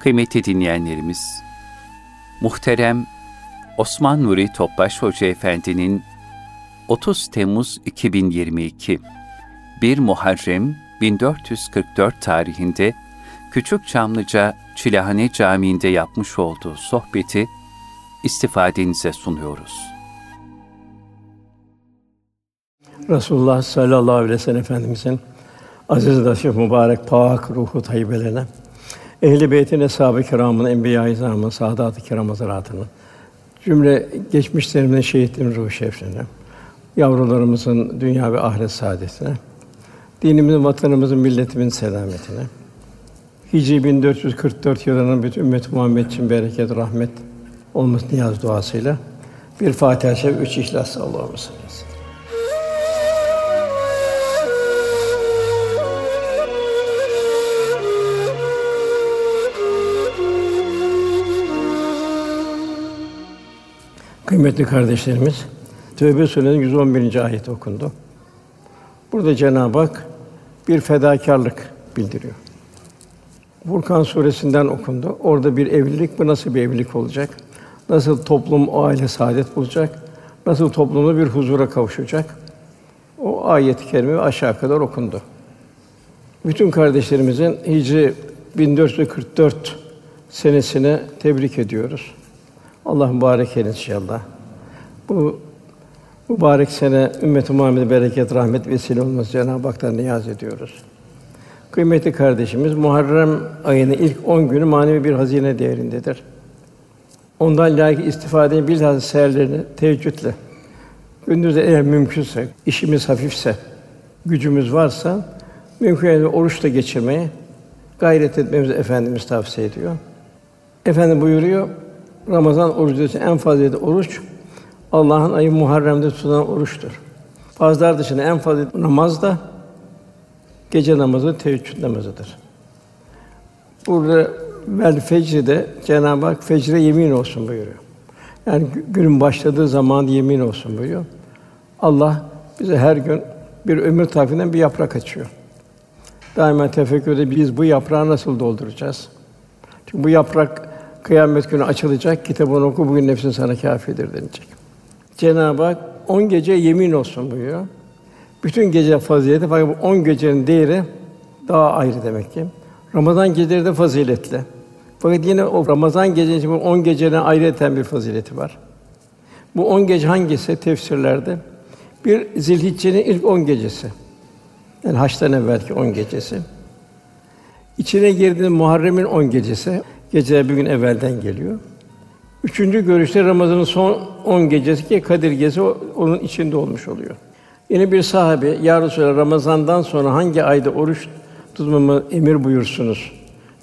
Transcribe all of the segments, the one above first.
Kıymetli dinleyenlerimiz, muhterem Osman Nuri Topbaş Hoca Efendi'nin 30 Temmuz 2022 1 Muharrem 1444 tarihinde Küçük Çamlıca Çilehane Camii'nde yapmış olduğu sohbeti istifadenize sunuyoruz. Resulullah sallallahu aleyhi ve sellem Efendimizin aziz naşif mübarek pak ruhu tayyibelerine Ehl-i Beyt'in eshab-ı kiramın, enbiya-i izamın, saadat-ı kiram cümle geçmişlerimizin şehitlerin ruhu şeriflerine, yavrularımızın dünya ve ahiret saadetine, dinimizin, vatanımızın, milletimizin selametine, Hicri 1444 yılının bütün ümmet Muhammed için bereket, rahmet olması niyaz duasıyla bir Fatiha-i Şerif, üç İhlas Allah'ımız Kıymetli kardeşlerimiz, Tövbe Suresi'nin 111. ayet okundu. Burada Cenab-ı Hak bir fedakarlık bildiriyor. Furkan suresinden okundu. Orada bir evlilik, bu nasıl bir evlilik olacak? Nasıl toplum o aile saadet bulacak? Nasıl toplumda bir huzura kavuşacak? O ayet-i kerime aşağı kadar okundu. Bütün kardeşlerimizin Hicri 1444 senesine tebrik ediyoruz. Allah mübarek eylesin inşallah. Bu mübarek sene ümmet-i Muhammed'e bereket, rahmet vesile olması Cenab-ı Hak'tan niyaz ediyoruz. Kıymetli kardeşimiz Muharrem ayının ilk 10 günü manevi bir hazine değerindedir. Ondan layık istifadeyi bilhassa seherlerini teheccüdle gündüz eğer mümkünse, işimiz hafifse, gücümüz varsa mümkün oruç da geçirmeye gayret etmemizi efendimiz tavsiye ediyor. Efendim buyuruyor, Ramazan orucu en faziletli oruç Allah'ın ayı Muharrem'de tutulan oruçtur. Farzlar dışında en faziletli namaz da gece namazı, teheccüd namazıdır. Burada vel fecrde Cenab-ı Hak fecre yemin olsun buyuruyor. Yani günün başladığı zaman yemin olsun buyuruyor. Allah bize her gün bir ömür tarifinden bir yaprak açıyor. Daima tefekkürde biz bu yaprağı nasıl dolduracağız? Çünkü bu yaprak kıyamet günü açılacak, kitabını oku bugün nefsin sana kâfidir denilecek. Cenab-ı Hak on gece yemin olsun buyuruyor. Bütün gece fazileti fakat bu on gecenin değeri daha ayrı demek ki. Ramazan geceleri de faziletli. Fakat yine o Ramazan gecesi bu on gecenin ayrıyeten bir fazileti var. Bu on gece hangisi tefsirlerde? Bir Zilhicce'nin ilk on gecesi. Yani haçtan evvelki on gecesi. İçine girdiğinde Muharrem'in on gecesi. Geceler bir gün evvelden geliyor. Üçüncü görüşte Ramazan'ın son on gecesi ki Kadir Gecesi onun içinde olmuş oluyor. Yine bir sahabe, Ya Resulallah, Ramazan'dan sonra hangi ayda oruç tutmamı emir buyursunuz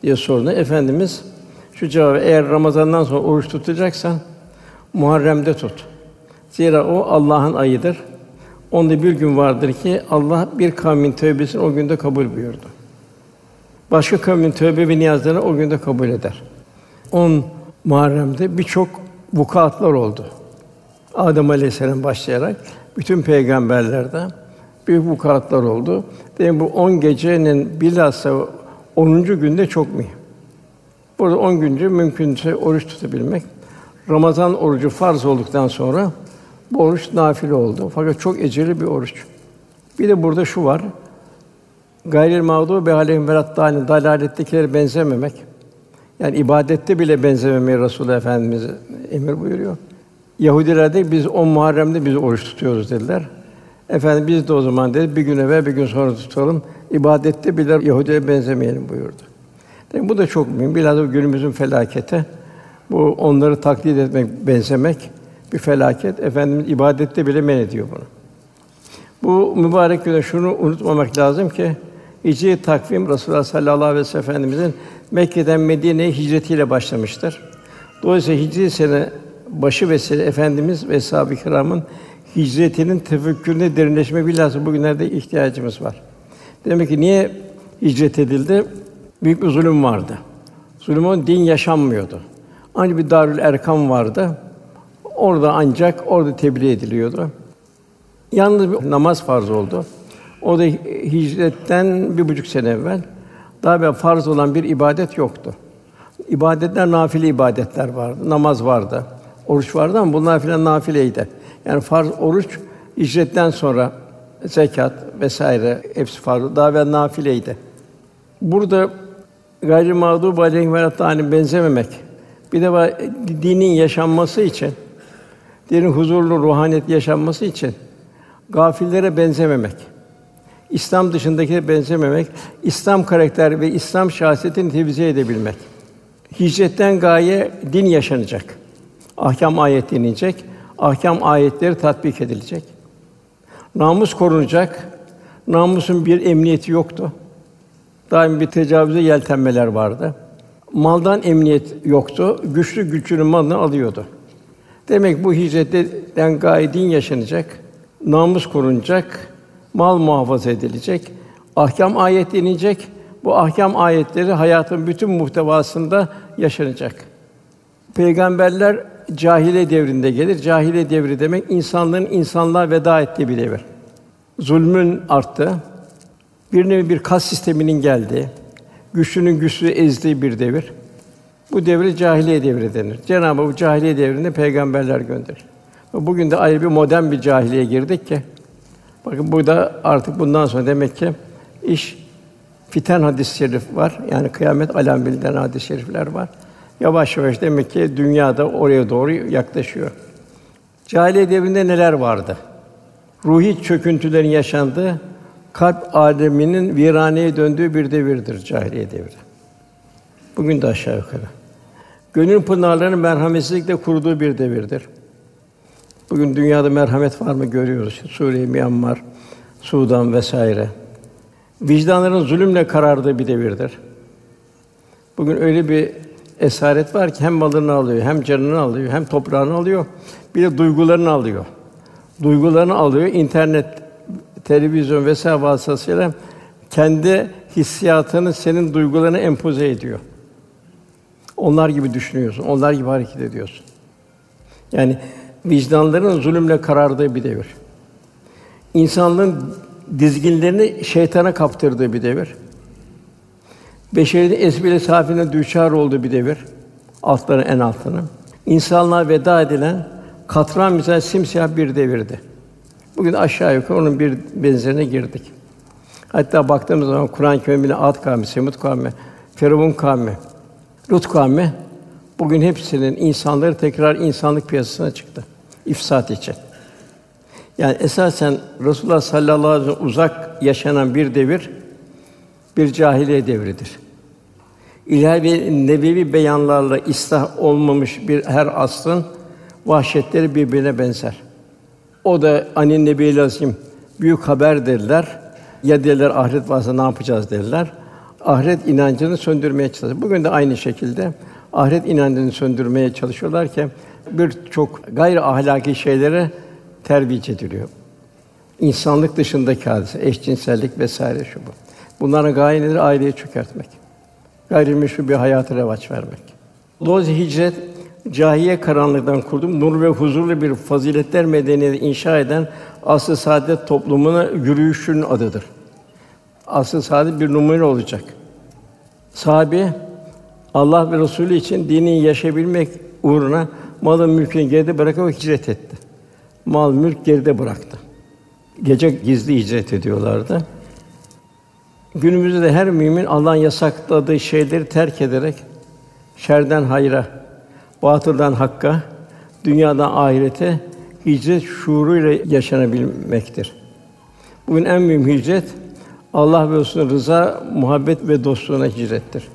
diye sordu. Efendimiz şu cevabı, eğer Ramazan'dan sonra oruç tutacaksan Muharrem'de tut. Zira o Allah'ın ayıdır. Onda bir gün vardır ki Allah bir kavmin tövbesini o günde kabul buyurdu. Başka kavmin tövbe ve niyazlarını o günde kabul eder. 10 Muharrem'de birçok vukuatlar oldu. Adem Aleyhisselam başlayarak bütün peygamberlerde büyük vukuatlar oldu. Demek bu 10 gecenin bilhassa 10. günde çok mühim. Burada 10 güncü mümkünse oruç tutabilmek. Ramazan orucu farz olduktan sonra bu oruç nafile oldu. Fakat çok eceli bir oruç. Bir de burada şu var. Gayril mağdû be aleyhim veladdâlin dalalettekilere benzememek. Yani ibadette bile benzememeyi Resulullah Efendimiz emir buyuruyor. Yahudiler de biz on Muharrem'de biz oruç tutuyoruz dediler. Efendim biz de o zaman dedi bir gün evvel bir gün sonra tutalım. İbadette bile Yahudiye benzemeyelim buyurdu. Yani bu da çok mühim. Bilhassa günümüzün felakete. Bu onları taklit etmek, benzemek bir felaket. Efendimiz ibadette bile men ediyor bunu. Bu mübarek günde şunu unutmamak lazım ki Hicri takvim Resulullah sallallahu aleyhi ve sellem Efendimizin Mekke'den Medine'ye hicretiyle başlamıştır. Dolayısıyla Hicri sene başı vesile Efendimiz ve eshab-ı kiramın hicretinin tefekkürüne derinleşme bilhassa bugünlerde ihtiyacımız var. Demek ki niye hicret edildi? Büyük bir zulüm vardı. Zulüm din yaşanmıyordu. Ancak bir Darül Erkam vardı. Orada ancak orada tebliğ ediliyordu. Yalnız bir namaz farz oldu. O da hicretten bir buçuk sene evvel. Daha bir farz olan bir ibadet yoktu. ibadetler nafile ibadetler vardı. Namaz vardı. Oruç vardı ama bunlar filan nafileydi. Yani farz oruç icretten sonra zekat vesaire hepsi farz. Daha ve nafileydi. Burada gayri mağdûb aleyhim ve benzememek. Bir de var, dinin yaşanması için, dinin huzurlu ruhaniyet yaşanması için gafillere benzememek. İslam dışındakilere benzememek, İslam karakter ve İslam şahsiyetini tevzi edebilmek. Hicretten gaye din yaşanacak. Ahkam ayet dinleyecek, ahkam ayetleri tatbik edilecek. Namus korunacak. Namusun bir emniyeti yoktu. Daim bir tecavüze yeltenmeler vardı. Maldan emniyet yoktu. Güçlü güçlünün malını alıyordu. Demek bu hicretten gaye din yaşanacak. Namus korunacak. Mal muhafaza edilecek. Ahkam ayet inecek. Bu ahkam ayetleri hayatın bütün muhtevasında yaşanacak. Peygamberler cahile devrinde gelir. Cahile devri demek insanlığın insanlığa veda ettiği bir devir. Zulmün arttı. Bir nevi bir kas sisteminin geldiği, güçlünün güçlüyü ezdiği bir devir. Bu devre cahiliye devri denir. Cenab-ı Hak bu cahiliye devrinde peygamberler gönderir. Bugün de ayrı bir modern bir cahiliye girdik ki bakın burada artık bundan sonra demek ki iş fiten hadis-i şerif var. Yani kıyamet alam bildiren hadis-i şerifler var. Yavaş yavaş demek ki dünyada oraya doğru yaklaşıyor. Cahiliye devrinde neler vardı? Ruhi çöküntülerin yaşandığı, kalp aleminin viraneye döndüğü bir devirdir cahiliye devri. Bugün de aşağı yukarı. Gönül pınarlarının merhametsizlikle kuruduğu bir devirdir. Bugün dünyada merhamet var mı görüyoruz. Suriye, Myanmar, Sudan vesaire. Vicdanların zulümle karardığı bir devirdir. Bugün öyle bir esaret var ki hem malını alıyor, hem canını alıyor, hem toprağını alıyor, bir de duygularını alıyor. Duygularını alıyor, internet, televizyon vesaire vasıtasıyla kendi hissiyatını senin duygularına empoze ediyor. Onlar gibi düşünüyorsun, onlar gibi hareket ediyorsun. Yani vicdanların zulümle karardığı bir devir. İnsanlığın dizginlerini şeytana kaptırdığı bir devir. Beşerinin esbile safine düçar olduğu bir devir. Altların en altını. İnsanlığa veda edilen katran misal simsiyah bir devirdi. Bugün aşağı yukarı onun bir benzerine girdik. Hatta baktığımız zaman Kur'an-ı Kerim'in Ad kavmi, Semud kavmi, Firavun kavmi, Lut kavmi bugün hepsinin insanları tekrar insanlık piyasasına çıktı ifsat için. Yani esasen Resulullah sallallahu aleyhi ve sellem uzak yaşanan bir devir bir cahiliye devridir. İlahi nebevi beyanlarla ıslah olmamış bir her asrın vahşetleri birbirine benzer. O da anin nebi lazım büyük haber derler. Ya derler ahiret varsa ne yapacağız derler. Ahiret inancını söndürmeye çalışıyor. Bugün de aynı şekilde ahiret inancını söndürmeye çalışıyorlar ki birçok gayri ahlaki şeylere terbiye ediliyor. İnsanlık dışındaki hadise, eşcinsellik vesaire şu bu. Bunların gaye nedir? Aileyi çökertmek. Gayrimeşru bir hayata revaç vermek. Dolayısıyla hicret cahiye karanlıktan kurduğum nur ve huzurlu bir faziletler medeniyeti inşa eden asıl saadet toplumuna yürüyüşün adıdır. Asıl saadet bir numune olacak. Sahabe Allah ve Resulü için dini yaşayabilmek uğruna malı mülkünü geride bırakarak hicret etti. Mal mülk geride bıraktı. Gece gizli hicret ediyorlardı. Günümüzde de her mümin Allah'ın yasakladığı şeyleri terk ederek şerden hayra, batıldan hakka, dünyadan ahirete hicret şuuruyla yaşanabilmektir. Bugün en mühim hicret Allah ve Resulü'nün rıza, muhabbet ve dostluğuna hicrettir.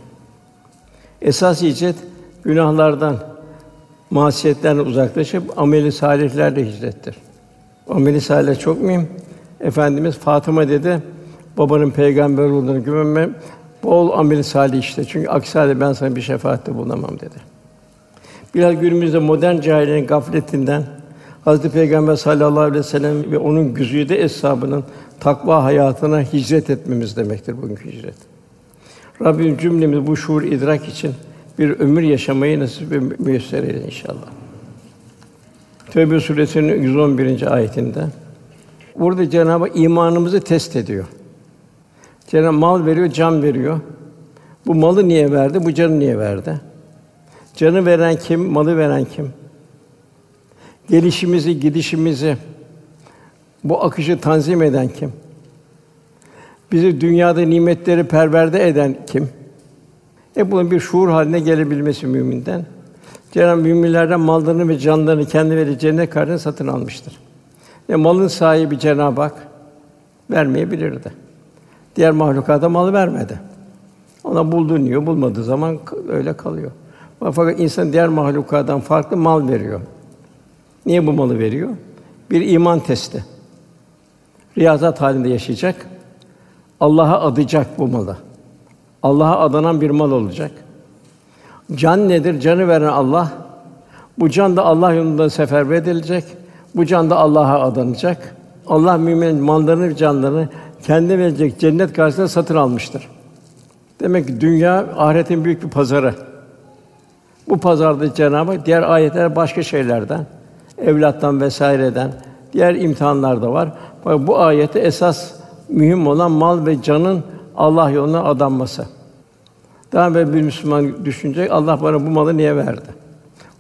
Esas hicret günahlardan, masiyetlerden uzaklaşıp ameli salihlerle hicrettir. Ameli salih çok mühim. Efendimiz Fatıma dedi, babanın peygamber olduğunu güvenme, bol ameli salih işte. Çünkü aksi halde ben sana bir şefaatte bulunamam dedi. Biraz günümüzde modern cahiliyenin gafletinden Hazreti Peygamber sallallahu aleyhi ve sellem ve onun güzide eshabının takva hayatına hicret etmemiz demektir bugünkü hicret. Rabbim cümlemiz bu şuur idrak için bir ömür yaşamayı nasip müyesser eyle inşallah. Tevbe suresinin 111. ayetinde burada Cenab-ı Hak imanımızı test ediyor. Cenab-ı mal veriyor, can veriyor. Bu malı niye verdi? Bu canı niye verdi? Canı veren kim, malı veren kim? Gelişimizi, gidişimizi, bu akışı tanzim eden kim? Bizi dünyada nimetleri perverde eden kim? E bunun bir şuur haline gelebilmesi müminden. Cenab-ı müminlerden mallarını ve canlarını kendi verdiği cennet karşılığında satın almıştır. Ve malın sahibi Cenab-ı Hak vermeyebilirdi. Diğer mahlukata malı vermedi. Ona bulduğunu yiyor, bulmadığı zaman öyle kalıyor. Fakat insan diğer mahlukattan farklı mal veriyor. Niye bu malı veriyor? Bir iman testi. Riyazat halinde yaşayacak. Allah'a adayacak bu malı. Allah'a adanan bir mal olacak. Can nedir? Canı veren Allah. Bu can da Allah yolunda seferber edilecek. Bu can da Allah'a adanacak. Allah mümin mallarını, canlarını kendi verecek cennet karşısında satın almıştır. Demek ki dünya ahiretin büyük bir pazarı. Bu pazarda Cenab-ı diğer ayetler başka şeylerden, evlattan vesaireden, diğer imtihanlar da var. Fakat bu ayette esas mühim olan mal ve canın Allah yoluna adanması. Daha evvel bir Müslüman düşünecek, Allah bana bu malı niye verdi?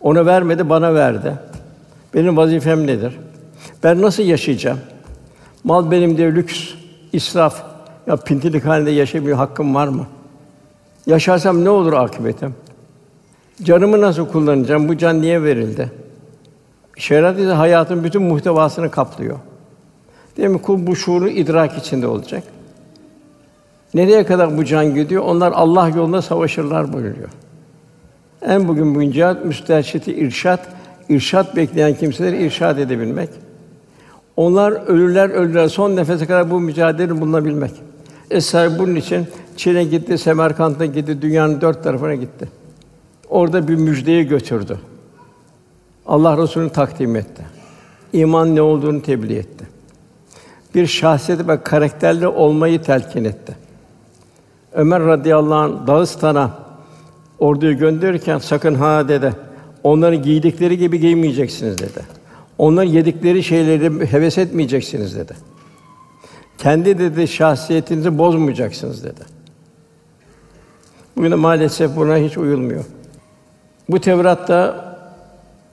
Ona vermedi, bana verdi. Benim vazifem nedir? Ben nasıl yaşayacağım? Mal benim diye lüks, israf, ya pintilik halinde yaşamıyor hakkım var mı? Yaşarsam ne olur akıbetim? Canımı nasıl kullanacağım? Bu can niye verildi? Şeriat ise hayatın bütün muhtevasını kaplıyor. Değil mi? Kul bu şuuru idrak içinde olacak. Nereye kadar bu can gidiyor? Onlar Allah yolunda savaşırlar buyuruyor. En bugün bu cihat müsterşiti irşat, irşat bekleyen kimseleri irşad edebilmek. Onlar ölürler ölürler son nefese kadar bu mücadeleyi bulunabilmek. Esher bunun için Çin'e gitti, Semerkant'a gitti, dünyanın dört tarafına gitti. Orada bir müjdeyi götürdü. Allah Resulü'nü takdim etti. İman ne olduğunu tebliğ etti. Bir şahsiyeti ve karakterli olmayı telkin etti. Ömer radıyallahu anh Dağıstan'a orduyu gönderirken sakın ha dedi. Onların giydikleri gibi giymeyeceksiniz dedi. Onların yedikleri şeyleri heves etmeyeceksiniz dedi. Kendi dedi şahsiyetinizi bozmayacaksınız dedi. Bugün de maalesef buna hiç uyulmuyor. Bu Tevrat'ta,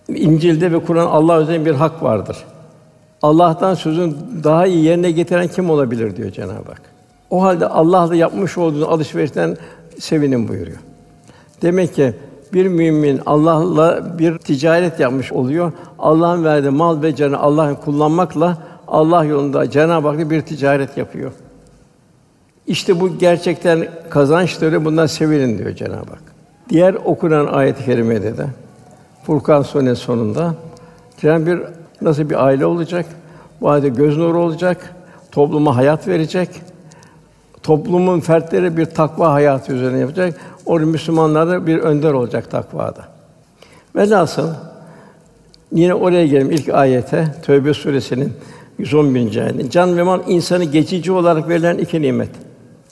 İncil'de ve Kur'an Allah özel bir hak vardır. Allah'tan sözün daha iyi yerine getiren kim olabilir diyor Cenab-ı Hak. O halde Allah'la yapmış olduğunuz alışverişten sevinin buyuruyor. Demek ki bir mümin Allah'la bir ticaret yapmış oluyor. Allah'ın verdiği mal ve canı Allah'ın kullanmakla Allah yolunda Cenab-ı Hak'la bir ticaret yapıyor. İşte bu gerçekten kazançları bundan sevinin diyor Cenab-ı Hak. Diğer okunan ayet-i kerimede de Furkan Suresi sonunda Cenab-ı bir nasıl bir aile olacak? Bu aile göz nuru olacak, topluma hayat verecek. Toplumun fertleri bir takva hayatı üzerine yapacak. O Müslümanlar da bir önder olacak takvada. Velhasıl yine oraya gelelim ilk ayete Tövbe suresinin 111. ayeti. Can ve mal insanı geçici olarak verilen iki nimet.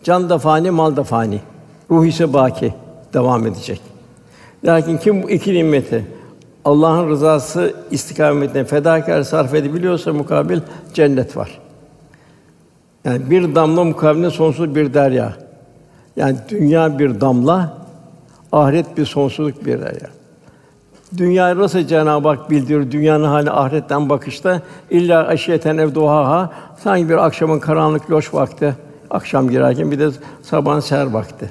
Can da fani, mal da fani. Ruh ise baki, devam edecek. Lakin kim bu iki nimeti Allah'ın rızası istikametine fedakar sarf edebiliyorsa mukabil cennet var. Yani bir damla mukabilinde sonsuz bir derya. Yani dünya bir damla, ahiret bir sonsuzluk bir derya. Dünya nasıl Cenab-ı Hak bildiriyor dünyanın hali ahiretten bakışta illa aşiyeten ev duhaha sanki bir akşamın karanlık loş vakti akşam girerken bir de sabahın seher vakti.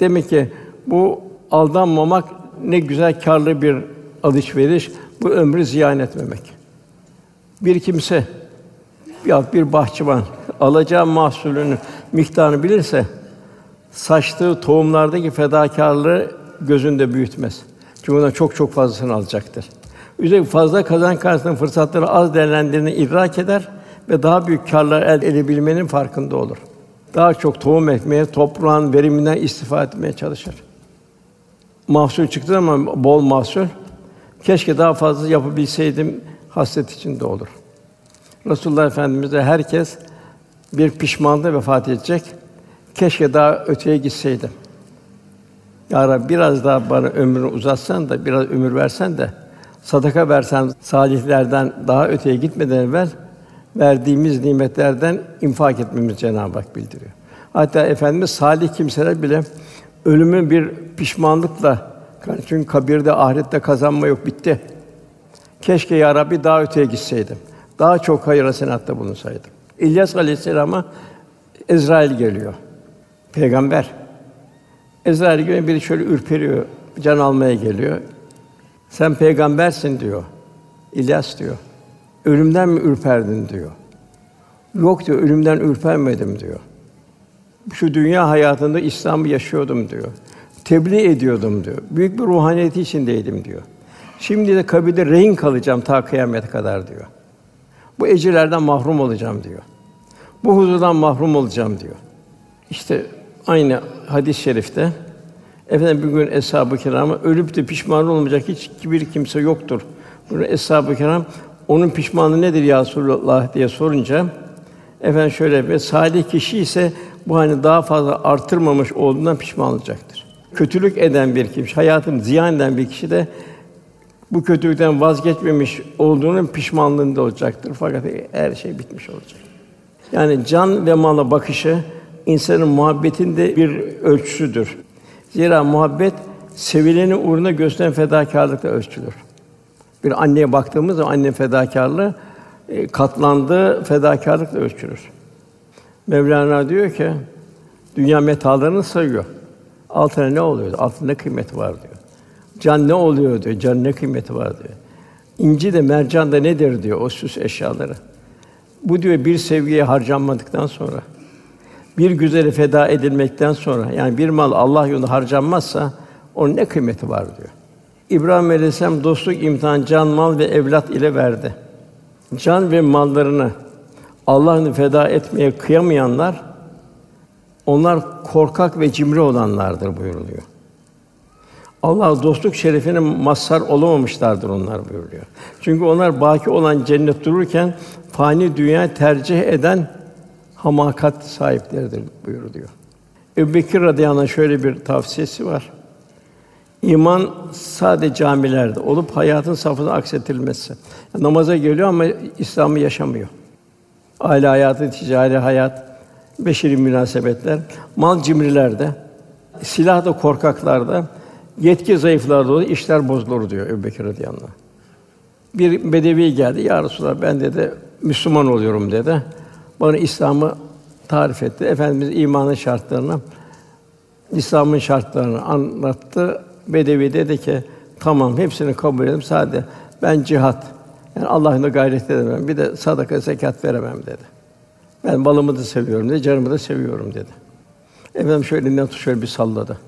Demek ki bu aldanmamak ne güzel karlı bir alışveriş, bu ömrü ziyan etmemek. Bir kimse ya bir bahçıvan alacağı mahsulünün miktarını bilirse saçtığı tohumlardaki fedakarlığı gözünde büyütmez. Çünkü ondan çok çok fazlasını alacaktır. Üzerine fazla kazan karşısında fırsatları az değerlendirdiğini idrak eder ve daha büyük karlar elde edebilmenin farkında olur. Daha çok tohum ekmeye, toprağın veriminden istifade etmeye çalışır. Mahsul çıktı ama bol mahsul. Keşke daha fazla yapabilseydim hasret içinde olur. Resulullah Efendimiz'e herkes bir pişmanlığı vefat edecek. Keşke daha öteye gitseydim. Ya Rabbi biraz daha bana ömrünü uzatsan da biraz ömür versen de sadaka versen salihlerden daha öteye gitmeden evvel verdiğimiz nimetlerden infak etmemiz Cenab-ı Hak bildiriyor. Hatta efendimiz salih kimseler bile ölümü bir pişmanlıkla Çünkü kabirde, ahirette kazanma yok, bitti. Keşke ya Rabbi daha öteye gitseydim. Daha çok hayır hasenatta bulunsaydım. İlyas Aleyhisselam'a Ezrail geliyor. Peygamber. Ezrail geliyor, biri şöyle ürperiyor, can almaya geliyor. Sen peygambersin diyor. İlyas diyor. Ölümden mi ürperdin diyor. Yok diyor, ölümden ürpermedim diyor. Şu dünya hayatında İslam'ı yaşıyordum diyor. Tebliğ ediyordum diyor. Büyük bir ruhaniyeti içindeydim diyor. Şimdi de kabirde rehin kalacağım ta kıyamete kadar diyor. Bu ecirlerden mahrum olacağım diyor. Bu huzurdan mahrum olacağım diyor. İşte aynı hadis-i şerifte efendim bir gün eshab-ı kirama ölüp de pişman olmayacak hiç bir kimse yoktur. Bunu eshab-ı kiram onun pişmanlığı nedir ya Resulullah diye sorunca efendim şöyle ve salih kişi ise bu hani daha fazla artırmamış olduğundan pişman olacaktır. Kötülük eden bir kimse, hayatını ziyan eden bir kişi de bu kötülükten vazgeçmemiş olduğunun pişmanlığında olacaktır. Fakat her şey bitmiş olacak. Yani can ve mala bakışı insanın muhabbetinde bir ölçüsüdür. Zira muhabbet sevileni uğruna gösteren fedakarlıkla ölçülür. Bir anneye baktığımız zaman anne fedakarlığı e, katlandığı fedakarlıkla ölçülür. Mevlana diyor ki dünya metalarını sayıyor. Altına ne oluyor? Altında ne kıymeti var diyor. Can ne oluyor diyor. Can ne kıymeti var diyor. İnci de mercan da nedir diyor o süs eşyaları. Bu diyor bir sevgiye harcanmadıktan sonra, bir güzeli feda edilmekten sonra, yani bir mal Allah yolunda harcanmazsa onun ne kıymeti var diyor. İbrahim Aleyhisselam dostluk imtihan can, mal ve evlat ile verdi. Can ve mallarını Allah'ını feda etmeye kıyamayanlar onlar korkak ve cimri olanlardır buyuruluyor. Allah dostluk şerefine mazhar olamamışlardır onlar buyuruyor. Çünkü onlar baki olan cennet dururken fani dünya tercih eden hamakat sahipleridir buyuruluyor. Ebu Bekir radıyallahu şöyle bir tavsiyesi var. İman sadece camilerde olup hayatın safına aksetilmesi. Namaza geliyor ama İslam'ı yaşamıyor. Aile hayatı, ticari hayat, beşeri münasebetler, mal cimrilerde, silah da korkaklarda, yetki zayıflarda olur, işler bozulur diyor Ebu Bekir. Bir bedevi geldi, ya Resulallah ben dedi Müslüman oluyorum dedi. Bana İslam'ı tarif etti. Efendimiz imanın şartlarını, İslam'ın şartlarını anlattı. Bedevi dedi ki, tamam hepsini kabul ederim. Sadece ben cihat, yani Allah'ın gayret edemem. Bir de sadaka, zekat veremem dedi. Ben balımı da seviyorum dedi, canımı da seviyorum dedi. Efendim şöyle elinden şöyle bir salladı.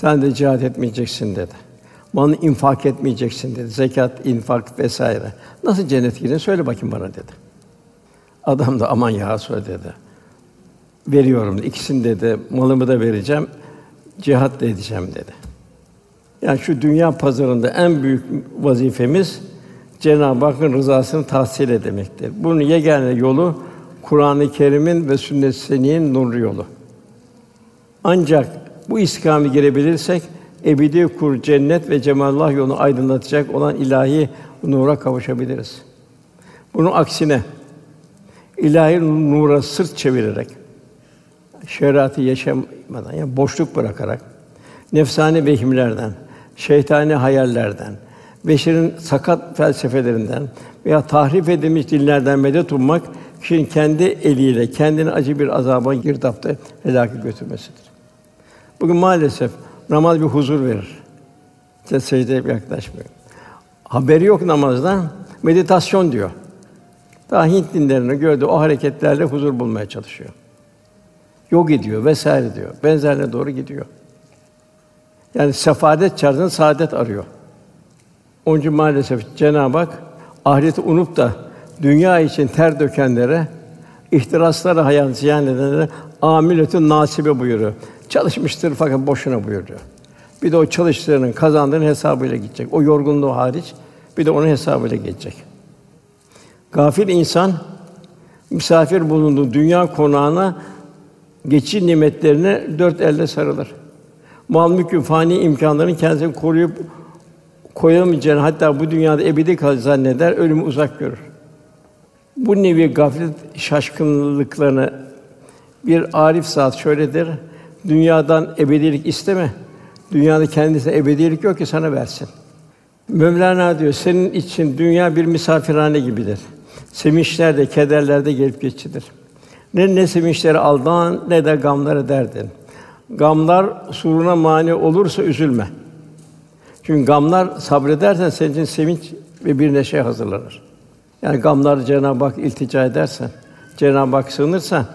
Sen de cihat etmeyeceksin dedi. Malını infak etmeyeceksin dedi. Zekat, infak vesaire. Nasıl cennet gireceksin? Söyle bakayım bana dedi. Adam da aman ya söyle dedi. Veriyorum. İkisini dedi. Malımı da vereceğim. Cihat da edeceğim dedi. Yani şu dünya pazarında en büyük vazifemiz Cenab-ı Hakk'ın rızasını tahsil etmektir. Bunun yegane yolu Kur'an-ı Kerim'in ve sünnet-i seniyyenin nurlu yolu. Ancak bu istikamete girebilirsek ebedi kur cennet ve cemalullah yolunu aydınlatacak olan ilahi nura kavuşabiliriz. Bunun aksine ilahi nura sırt çevirerek şeriatı yaşamadan yani boşluk bırakarak nefsani vehimlerden, şeytani hayallerden, beşerin sakat felsefelerinden veya tahrif edilmiş dinlerden medet ummak kişinin kendi eliyle kendini acı bir azaba girdapta helâke götürmesidir. Bugün maalesef namaz bir huzur verir. İşte secdeye yaklaşmıyor. Haberi yok namazdan, meditasyon diyor. Daha Hint dinlerini gördü, o hareketlerle huzur bulmaya çalışıyor. Yok ediyor vesaire diyor. Benzerine doğru gidiyor. Yani sefadet çağrısında saadet arıyor. Onun için maalesef Cenab-ı Hak ahireti unup da dünya için ter dökenlere, ihtiraslara hayat ziyan edenlere amiletün nasibe buyuruyor. Çalışmıştır fakat boşuna buyuruyor. Bir de o çalıştığının kazandığının hesabıyla gidecek. O yorgunluğu hariç bir de onun hesabıyla geçecek. Gafil insan misafir bulunduğu dünya konağına geçici nimetlerine dört elde sarılır. Mal mülkün fani imkanlarını kendisini koruyup koyamayacağını hatta bu dünyada ebedi kal zanneder, ölümü uzak görür. Bu nevi gaflet şaşkınlıklarını bir arif zat şöyledir. Dünyadan ebedilik isteme. Dünyada kendisine ebedilik yok ki sana versin. Mevlana diyor, senin için dünya bir misafirhane gibidir. Sevinçler de, kederler de gelip geçidir. Ne ne sevinçleri aldan ne de gamları derdin. Gamlar suruna mani olursa üzülme. Çünkü gamlar sabredersen senin için sevinç ve bir neşe hazırlanır. Yani gamlar Cenab-ı Hak iltica edersen, Cenab-ı Hak sığınırsa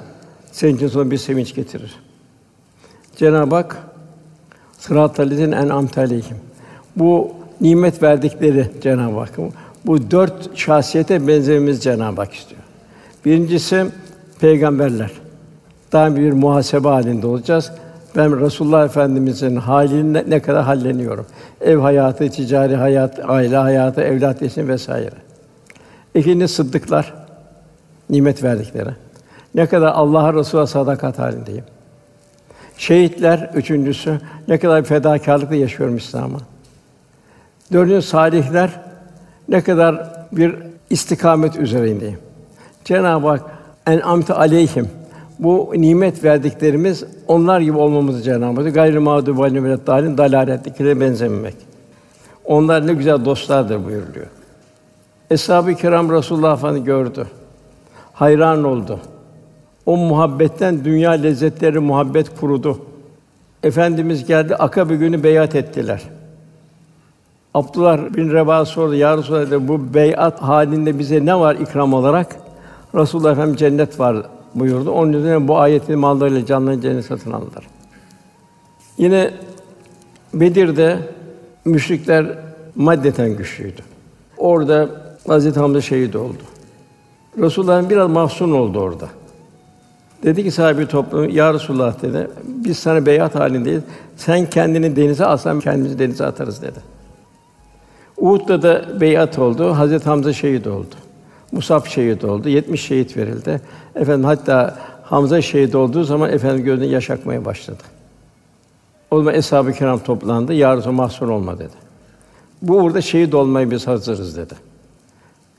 senin için sonra bir sevinç getirir. Cenab-ı Hak sırat-ı en amtalihim. Bu nimet verdikleri Cenab-ı Hak. Bu dört şahsiyete benzememiz Cenab-ı Hak istiyor. Birincisi peygamberler. Daha bir muhasebe halinde olacağız. Ben Resulullah Efendimizin halini ne, ne kadar halleniyorum. Ev hayatı, ticari hayat, aile hayatı, evlat yetişim vesaire. İkinci sıddıklar, nimet verdikleri. Ne kadar Allah'a Resul'a sadakat halindeyim. Şehitler üçüncüsü ne kadar fedakarlıkla yaşıyorum İslam'a. Dördüncü salihler ne kadar bir istikamet üzerindeyim. Cenab-ı Hak en amte aleyhim bu nimet verdiklerimiz onlar gibi olmamızı Cenab-ı Hak gayrı mağdûb aleyhim ve dalin dalaletlikine benzememek. Onlar ne güzel dostlardır buyuruluyor. Eshab-ı Kiram Resulullah Efendimizi gördü. Hayran oldu. O muhabbetten dünya lezzetleri muhabbet kurudu. Efendimiz geldi, Akabe günü beyat ettiler. Abdullah bin Reva sordu, Ya Resulallah dedi, bu beyat halinde bize ne var ikram olarak? Resulullah Efendimiz cennet var buyurdu. Onun üzerine bu ayetin mallarıyla canlarını cennet satın aldılar. Yine Bedir'de müşrikler maddeten güçlüydü. Orada Hazreti Hamza şehit oldu. Resulullah biraz mahzun oldu orada. Dedi ki sahibi toplum, Ya Resulullah dedi, biz sana beyat halindeyiz. Sen kendini denize atsan kendimizi denize atarız dedi. Uhud'da da beyat oldu. Hazreti Hamza şehit oldu. Musab şehit oldu. 70 şehit verildi. Efendim hatta Hamza şehit olduğu zaman efendim gözüne yaş akmaya başladı. O zaman eshab-ı kiram toplandı. Ya Resulallah mahzun olma dedi. Bu uğurda şehit olmayı biz hazırız dedi.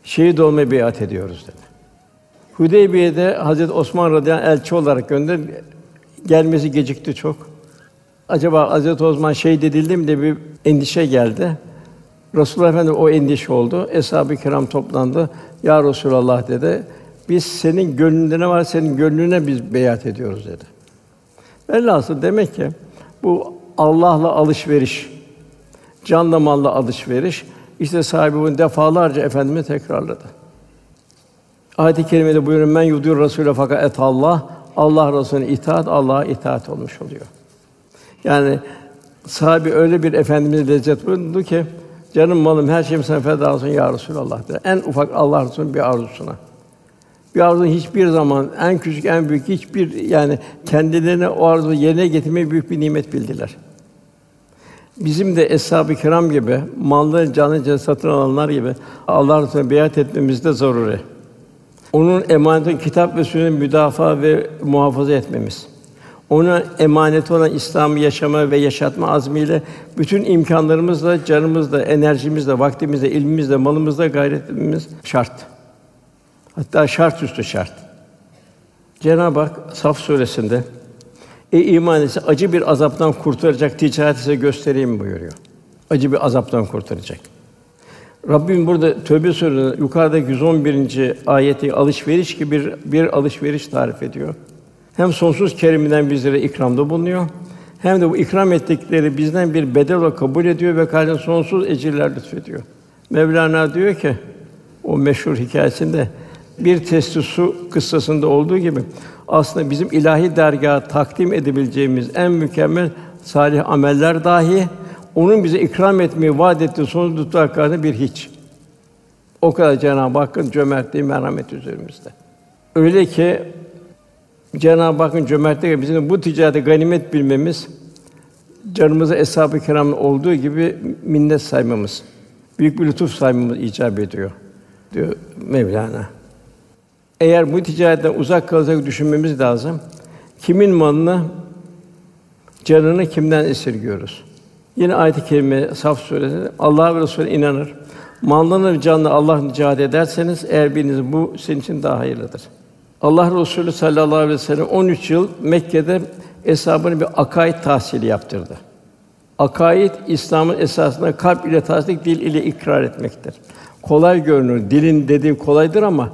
Şehit olmayı beyat ediyoruz dedi. Hudeybiye'de Hazreti Osman radıyallahu anh elçi olarak gönder gelmesi gecikti çok. Acaba Hazreti Osman şehit edildi mi diye bir endişe geldi. Resulullah Efendimiz o endişe oldu. Eshab-ı kiram toplandı. Ya Resulallah dedi. Biz senin gönlünde ne var senin gönlüne biz beyat ediyoruz dedi. Velhasıl demek ki bu Allah'la alışveriş, canla malla alışveriş işte sahibi bunu defalarca efendime tekrarladı. Ayet-i kerimede buyuruyor men yudur Rasûle fakat et Allah Allah Resulüne itaat Allah'a itaat olmuş oluyor. Yani sahibi öyle bir efendimiz lezzet buyurdu ki canım malım her şeyim sana feda olsun ya Resulallah dedi. En ufak Allah Resulü'nün bir arzusuna. Bir arzu hiçbir zaman en küçük en büyük hiçbir yani kendilerine o arzu yerine getirmeyi büyük bir nimet bildiler. Bizim de eshab-ı kiram gibi malları canı satın alanlar gibi Allah Resulü'ne biat etmemiz de zaruri. Onun emanetini kitap ve sünnet müdafaa ve muhafaza etmemiz. Ona emaneti olan İslam'ı yaşama ve yaşatma azmiyle bütün imkanlarımızla, canımızla, enerjimizle, vaktimizle, ilmimizle, malımızla gayret etmemiz şart. Hatta şart üstü şart. Cenab-ı Hak Saf suresinde Ey iman etse acı bir azaptan kurtaracak ticaret size göstereyim buyuruyor. Acı bir azaptan kurtaracak. Rabbim burada Tövbe Suresi'nde yukarıda 111. ayeti alışveriş gibi bir, bir alışveriş tarif ediyor. Hem sonsuz keriminden bizlere ikramda bulunuyor. Hem de bu ikram ettikleri bizden bir bedel olarak kabul ediyor ve karşılığında sonsuz ecirler lütfediyor. Mevlana diyor ki o meşhur hikayesinde bir testi su kıssasında olduğu gibi aslında bizim ilahi dergaha takdim edebileceğimiz en mükemmel salih ameller dahi onun bize ikram etmeyi vaad ettiği sonsuz tutaklarında bir hiç. O kadar Cenab-ı Hakk'ın cömertliği, merhameti üzerimizde. Öyle ki Cenab-ı Hakk'ın cömertliği bizim bu ticarete ganimet bilmemiz, canımıza eshab-ı olduğu gibi minnet saymamız, büyük bir lütuf saymamız icap ediyor diyor Mevlana. Eğer bu ticaretten uzak kalacak düşünmemiz lazım. Kimin malını, canını kimden esirgiyoruz? Yine ayet-i kerime Saf suresinde Allah ve Resulüne inanır. Malını ve canını Allah cihad ederseniz eğer biriniz bu senin için daha hayırlıdır. Allah Resulü sallallahu aleyhi ve sellem 13 yıl Mekke'de hesabını bir akaid tahsili yaptırdı. Akaid İslam'ın esasında kalp ile tasdik, dil ile ikrar etmektir. Kolay görünür. Dilin dediği kolaydır ama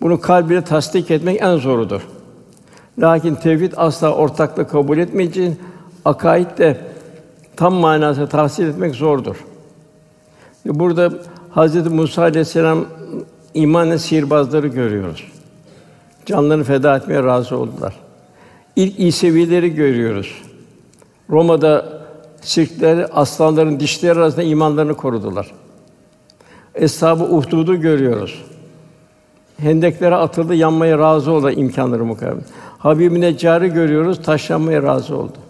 bunu kalb ile tasdik etmek en zorudur. Lakin tevhid asla ortaklık kabul etmeyeceğin akaid de tam manasıyla tahsil etmek zordur. Burada Hazreti Musa aleyhisselam imanla sihirbazları görüyoruz. Canlarını feda etmeye razı oldular. İlk İsevileri görüyoruz. Roma'da sirkler aslanların dişleri arasında imanlarını korudular. Eshab-ı Uhdud'u görüyoruz. Hendeklere atıldı, yanmaya razı oldu imkanları mukavemet. Habib-i Neccar'ı görüyoruz, taşlanmaya razı oldu.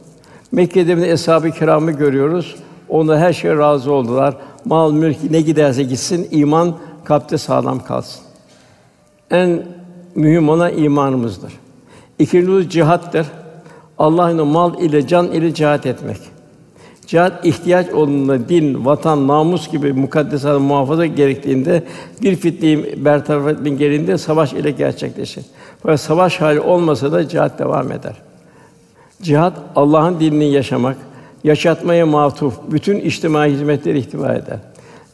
Mekke'de bir eshab-ı kiramı görüyoruz. Onlar her şeye razı oldular. Mal, mülk ne giderse gitsin, iman kalpte sağlam kalsın. En mühim olan imanımızdır. İkincisi cihattır. Allah'ın mal ile can ile cihat etmek. Cihat ihtiyaç olduğunda din, vatan, namus gibi mukaddesatı muhafaza gerektiğinde bir fitneyi bertaraf etmek gereğinde savaş ile gerçekleşir. Fakat savaş hali olmasa da cihat devam eder. Cihat Allah'ın dinini yaşamak, yaşatmaya matuf bütün içtimai hizmetleri ihtiva eder.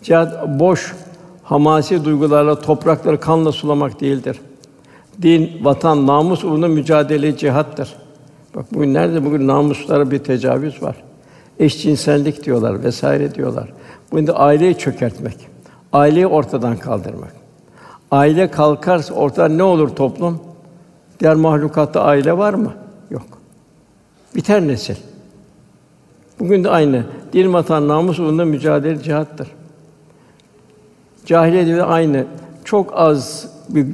Cihat boş hamasi duygularla toprakları kanla sulamak değildir. Din, vatan, namus uğruna mücadele cihattır. Bak bugün nerede bugün namuslara bir tecavüz var. Eşcinsellik diyorlar vesaire diyorlar. Bugün de aileyi çökertmek. Aileyi ortadan kaldırmak. Aile kalkarsa ortadan ne olur toplum? Diğer mahlukatta aile var mı? Biter nesil. Bugün de aynı. Din, vatan, namus uğrunda mücadele cihattır. Cahiliyede de aynı. Çok az bir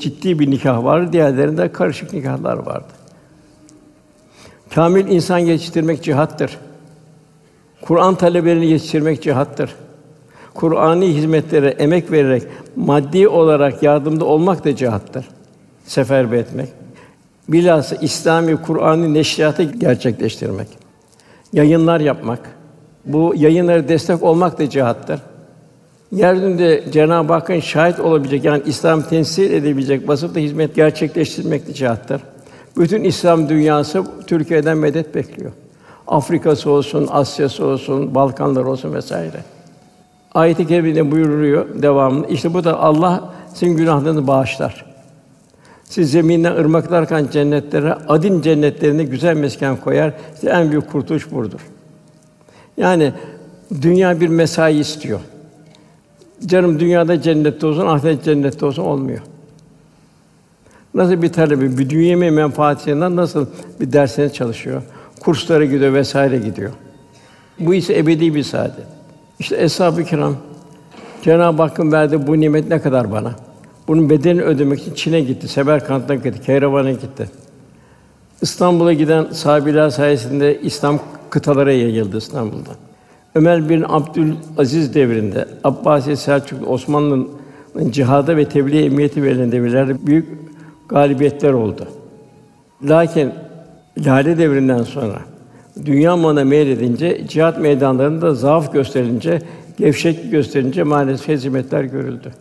ciddi bir nikah var, diğerlerinde karışık nikahlar vardı. Kamil insan yetiştirmek cihattır. Kur'an talebelerini yetiştirmek cihattır. Kur'ani hizmetlere emek vererek maddi olarak yardımda olmak da cihattır. Seferber etmek. Bilhassa İslami Kur'an'ı neşriyatı gerçekleştirmek. Yayınlar yapmak. Bu yayınlara destek olmak da cihattır. Yeryüzünde Cenab-ı Hakk'ın şahit olabilecek yani İslam temsil edebilecek vasıfta hizmet gerçekleştirmek de cihattır. Bütün İslam dünyası Türkiye'den medet bekliyor. Afrika'sı olsun, Asya'sı olsun, Balkanlar olsun vesaire. Ayet-i kerimede buyuruyor devamlı. İşte bu da Allah sizin günahlarınızı bağışlar. Siz zeminden ırmaklar akan cennetlere, adin cennetlerinde güzel mesken koyar. İşte en büyük kurtuluş budur. Yani dünya bir mesai istiyor. Canım dünyada cennette olsun, ahiret cennette olsun olmuyor. Nasıl bir talebi bir dünya menfaatinden nasıl bir dersine çalışıyor, kurslara gidiyor vesaire gidiyor. Bu ise ebedi bir saadet. İşte eshab-ı kiram Cenab-ı Hakk'ın verdiği bu nimet ne kadar bana? Bunun bedelini ödemek için Çin'e gitti, Seberkant'a gitti, Keyravan'a gitti. İstanbul'a giden sahabiler sayesinde İslam kıtalara yayıldı İstanbul'da. Ömer bin Abdülaziz devrinde Abbasi Selçuklu Osmanlı'nın cihada ve tebliğ emniyeti verilen devirlerde büyük galibiyetler oldu. Lakin Lale devrinden sonra dünya malına meyledince cihat meydanlarında zaaf gösterilince, gevşek gösterince maalesef hezimetler görüldü.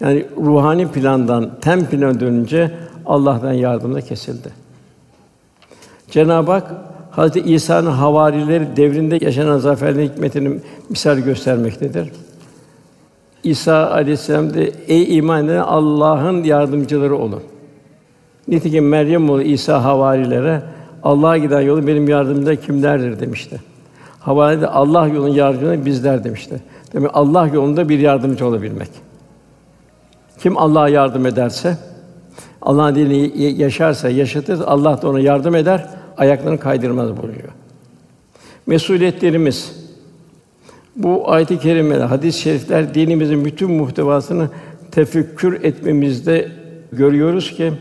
Yani ruhani plandan tem plana dönünce Allah'tan yardımla kesildi. Cenab-ı Hak Hazreti İsa'nın havarileri devrinde yaşanan zaferlerin hikmetini misal göstermektedir. İsa aleyhisselam de ey iman eden Allah'ın yardımcıları olun. Nitekim Meryem oğlu İsa havarilere Allah'a giden yolu benim yardımcılar kimlerdir demişti. Havari de Allah yolunun yardımcıları bizler demişti. Demek Allah yolunda bir yardımcı olabilmek. Kim Allah'a yardım ederse, Allah'ın dinini yaşarsa, yaşatır, Allah da ona yardım eder, ayaklarını kaydırmaz buyuruyor. Mesuliyetlerimiz bu ayet-i kerimeler, hadis-i şerifler dinimizin bütün muhtevasını tefekkür etmemizde görüyoruz ki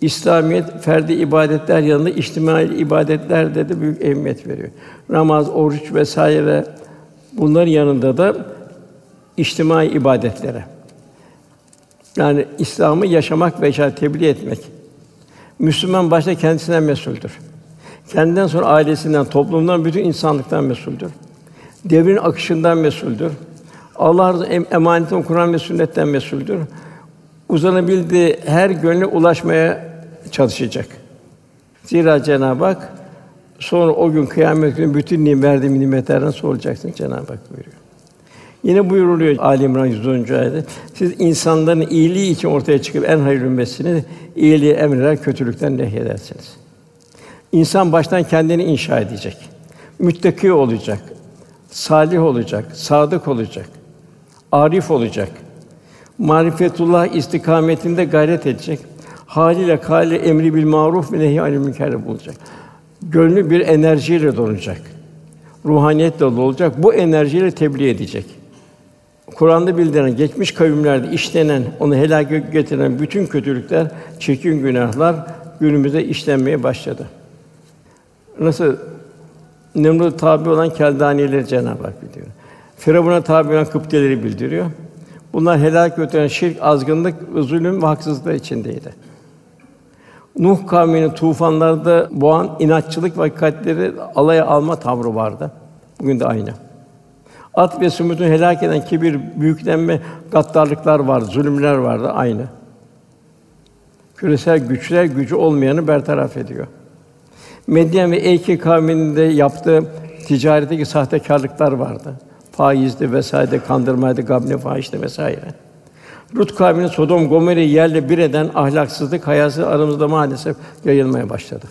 İslamiyet ferdi ibadetler yanında içtimai ibadetlerde de büyük ehemmiyet veriyor. Namaz, oruç vesaire bunların yanında da içtimai ibadetlere. Yani İslam'ı yaşamak ve tebliğ etmek. Müslüman başta kendisinden mesuldür. Kendinden sonra ailesinden, toplumdan, bütün insanlıktan mesuldür. Devrin akışından mesuldür. Allah'ın emanetinden Kur'an ve sünnetten mesuldür. Uzanabildiği her gönle ulaşmaya çalışacak. Zira Cenab-ı Hak Sonra o gün kıyamet günü bütün nimet verdiğim nimetlerden sorulacaksın Cenab-ı Hak buyuruyor. Yine buyuruluyor Ali İmran 110. ayette. Siz insanların iyiliği için ortaya çıkıp en hayırlı ümmetsiniz. iyiliği emreder, kötülükten nehyedersiniz. İnsan baştan kendini inşa edecek. Müttaki olacak. Salih olacak, sadık olacak. Arif olacak. Marifetullah istikametinde gayret edecek. Haliyle kâli emri bil maruf ve nehy anil münker bulacak. Gönlü bir enerjiyle dolacak. Ruhaniyetle dolu olacak. Bu enerjiyle tebliğ edecek. Kur'an'da bildirilen geçmiş kavimlerde işlenen, onu helak getiren bütün kötülükler, çirkin günahlar günümüzde işlenmeye başladı. Nasıl Nemrut tabi olan Keldanileri Cenab-ı Hak bildiriyor. Firavun'a tabi olan Kıpteleri bildiriyor. Bunlar helak götüren şirk, azgınlık, zulüm ve haksızlık içindeydi. Nuh kavminin tufanlarda boğan inatçılık ve kalpleri alaya alma tavrı vardı. Bugün de aynı. At ve Sumut'u helak eden kibir, büyüklenme, gaddarlıklar var, zulümler vardı aynı. Küresel güçler gücü olmayanı bertaraf ediyor. Medyen ve Eyke kavminin de yaptığı ticaretteki sahtekarlıklar vardı. Faizdi vesaire, kandırmaydı, gabne, fahişti vesaire. Lut kavminin Sodom, Gomorra'yı yerle bir eden ahlaksızlık, hayası aramızda maalesef yayılmaya başladı.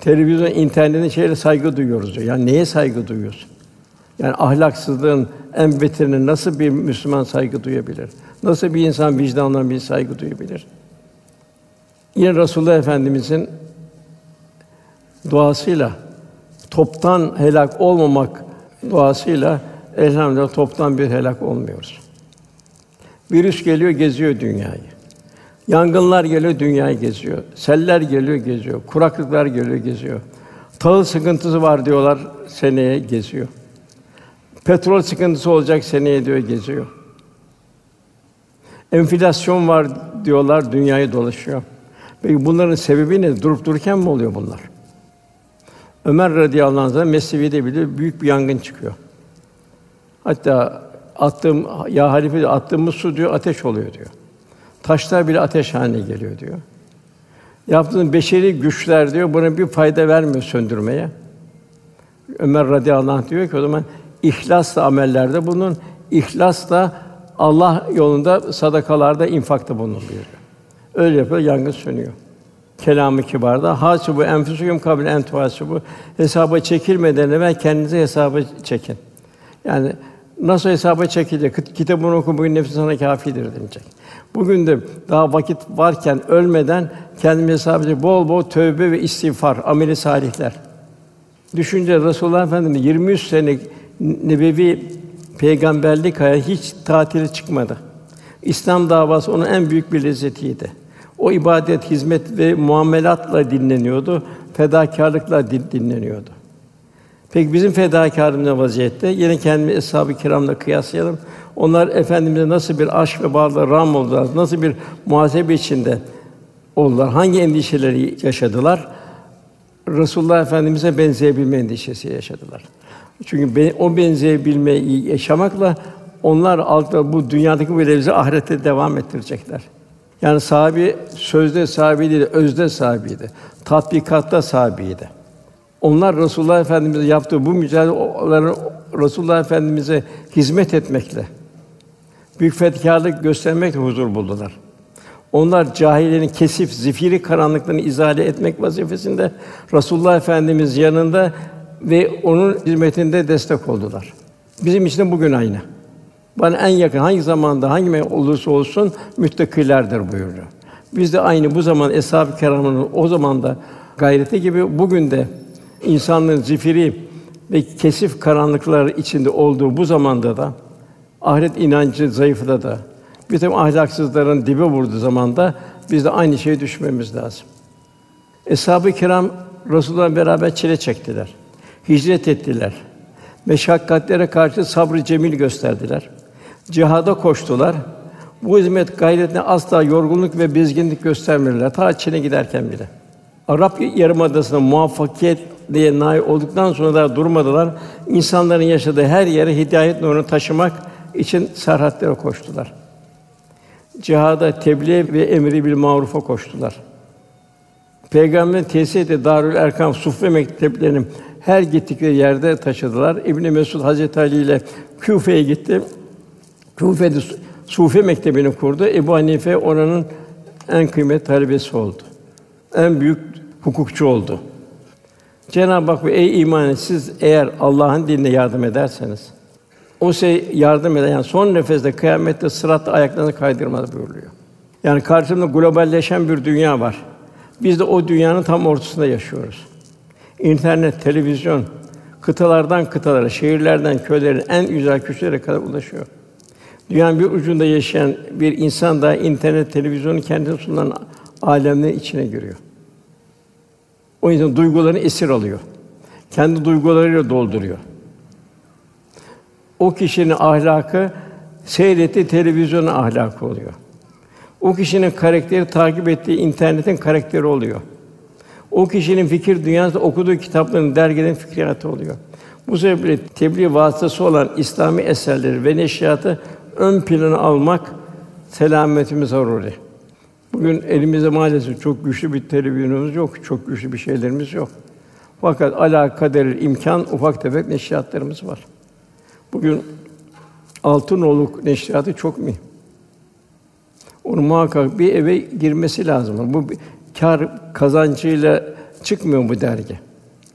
Televizyon, internetin şeyle saygı duyuyoruz diyor. Yani neye saygı duyuyorsun? Yani ahlaksızlığın en beterine nasıl bir Müslüman saygı duyabilir? Nasıl bir insan vicdanla bir saygı duyabilir? Yine Resulullah Efendimizin duasıyla toptan helak olmamak duasıyla elhamdülillah toptan bir helak olmuyoruz. Virüs geliyor, geziyor dünyayı. Yangınlar geliyor, dünyayı geziyor. Seller geliyor, geziyor. Kuraklıklar geliyor, geziyor. Tahıl sıkıntısı var diyorlar, seneye geziyor. Petrol sıkıntısı olacak seneye diyor, geziyor. Enflasyon var diyorlar, dünyayı dolaşıyor. Peki bunların sebebi ne? Durup dururken mi oluyor bunlar? Ömer radıyallahu anh Mesnevi'de bile büyük bir yangın çıkıyor. Hatta attığım ya halife attığımız su diyor ateş oluyor diyor. Taşlar bile ateş haline geliyor diyor. Yaptığın beşeri güçler diyor buna bir fayda vermiyor söndürmeye. Ömer radıyallahu anh diyor ki o zaman ihlasla amellerde bunun ihlasla Allah yolunda sadakalarda infakta bulunun buyuruyor. Öyle yapıyor yangın sönüyor kelamı kibarda hasibu enfusukum kabl en tuhasibu hesaba çekilmeden evvel kendinize hesaba çekin. Yani nasıl hesaba çekilecek? Kitabını oku bugün nefsin sana kâfidir denilecek. Bugün de daha vakit varken ölmeden kendimi hesaba çekip bol bol tövbe ve istiğfar, ameli salihler. Düşünce Resulullah Efendimiz 23 sene nebevi peygamberlik hayatı hiç tatile çıkmadı. İslam davası onun en büyük bir lezzetiydi. O ibadet, hizmet ve muamelatla dinleniyordu, fedakarlıkla dinleniyordu. Peki bizim fedakarımız ne vaziyette? Yine kendimi eshab-ı kiramla kıyaslayalım. Onlar efendimize nasıl bir aşk ve bağla ram oldular, nasıl bir muhasebe içinde oldular, hangi endişeleri yaşadılar? Resulullah Efendimize benzeyebilme endişesi yaşadılar. Çünkü o benzeyebilmeyi yaşamakla onlar altta bu dünyadaki bu ahirette devam ettirecekler. Yani sahibi sözde sahibi değil, özde sahibiydi. Tatbikatta sahibiydi. Onlar Resulullah Efendimize yaptığı bu mücadelelerin Resulullah Efendimize hizmet etmekle, büyük fedakarlık göstermekle huzur buldular. Onlar cahillerin kesif, zifiri karanlıklarını izale etmek vazifesinde Resulullah Efendimiz yanında ve onun hizmetinde destek oldular. Bizim için de bugün aynı. Bana en yakın hangi zamanda hangi olursa olsun müttakilerdir buyuruyor. Biz de aynı bu zaman eshab-ı kiramın o zaman da gayreti gibi bugün de insanlığın zifiri ve kesif karanlıklar içinde olduğu bu zamanda da ahiret inancı zayıfladı da bir takım ahlaksızların dibe vurduğu zamanda biz de aynı şeye düşmemiz lazım. Eshab-ı kiram Resulullah'la beraber çile çektiler. Hicret ettiler. Meşakkatlere karşı sabrı cemil gösterdiler cihada koştular. Bu hizmet gayretine asla yorgunluk ve bezginlik göstermediler. Ta Çin'e giderken bile. Arap Yarımadası'na muvaffakiyet diye nail olduktan sonra da durmadılar. İnsanların yaşadığı her yere hidayet nurunu taşımak için serhatlere koştular. Cihada tebliğ ve emri bil marufa koştular. Peygamberin tesis ettiği Darül Erkam Suffe mekteplerinin her gittikleri yerde taşıdılar. İbn Mesud Hazreti Ali ile Küfe'ye gitti. Küfe'de Sufi mektebini kurdu. Ebu Hanife oranın en kıymetli talebesi oldu. En büyük hukukçu oldu. Cenab-ı Hak ey iman siz eğer Allah'ın dinine yardım ederseniz o şey yardım eden yani son nefeste kıyamette sıratta ayaklarını kaydırmaz buyuruyor. Yani karşımda globalleşen bir dünya var. Biz de o dünyanın tam ortasında yaşıyoruz. İnternet, televizyon kıtalardan kıtalara, şehirlerden köylerin en güzel köşelere kadar ulaşıyor. Dünyanın bir ucunda yaşayan bir insan da internet, televizyonu kendisine sunulan alemlerin içine giriyor. O insan duygularını esir alıyor. Kendi duygularıyla dolduruyor. O kişinin ahlakı seyrettiği televizyonun ahlakı oluyor. O kişinin karakteri takip ettiği internetin karakteri oluyor. O kişinin fikir dünyası okuduğu kitapların, dergilerin fikriyatı oluyor. Bu sebeple tebliğ vasıtası olan İslami eserleri ve neşriyatı ön plana almak selametimiz zaruri. Bugün elimizde maalesef çok güçlü bir televizyonumuz yok, çok güçlü bir şeylerimiz yok. Fakat ala kader imkan ufak tefek neşriyatlarımız var. Bugün Altınoluk neşriyatı çok mühim. Onun muhakkak bir eve girmesi lazım. Bu kar kazancıyla çıkmıyor bu dergi.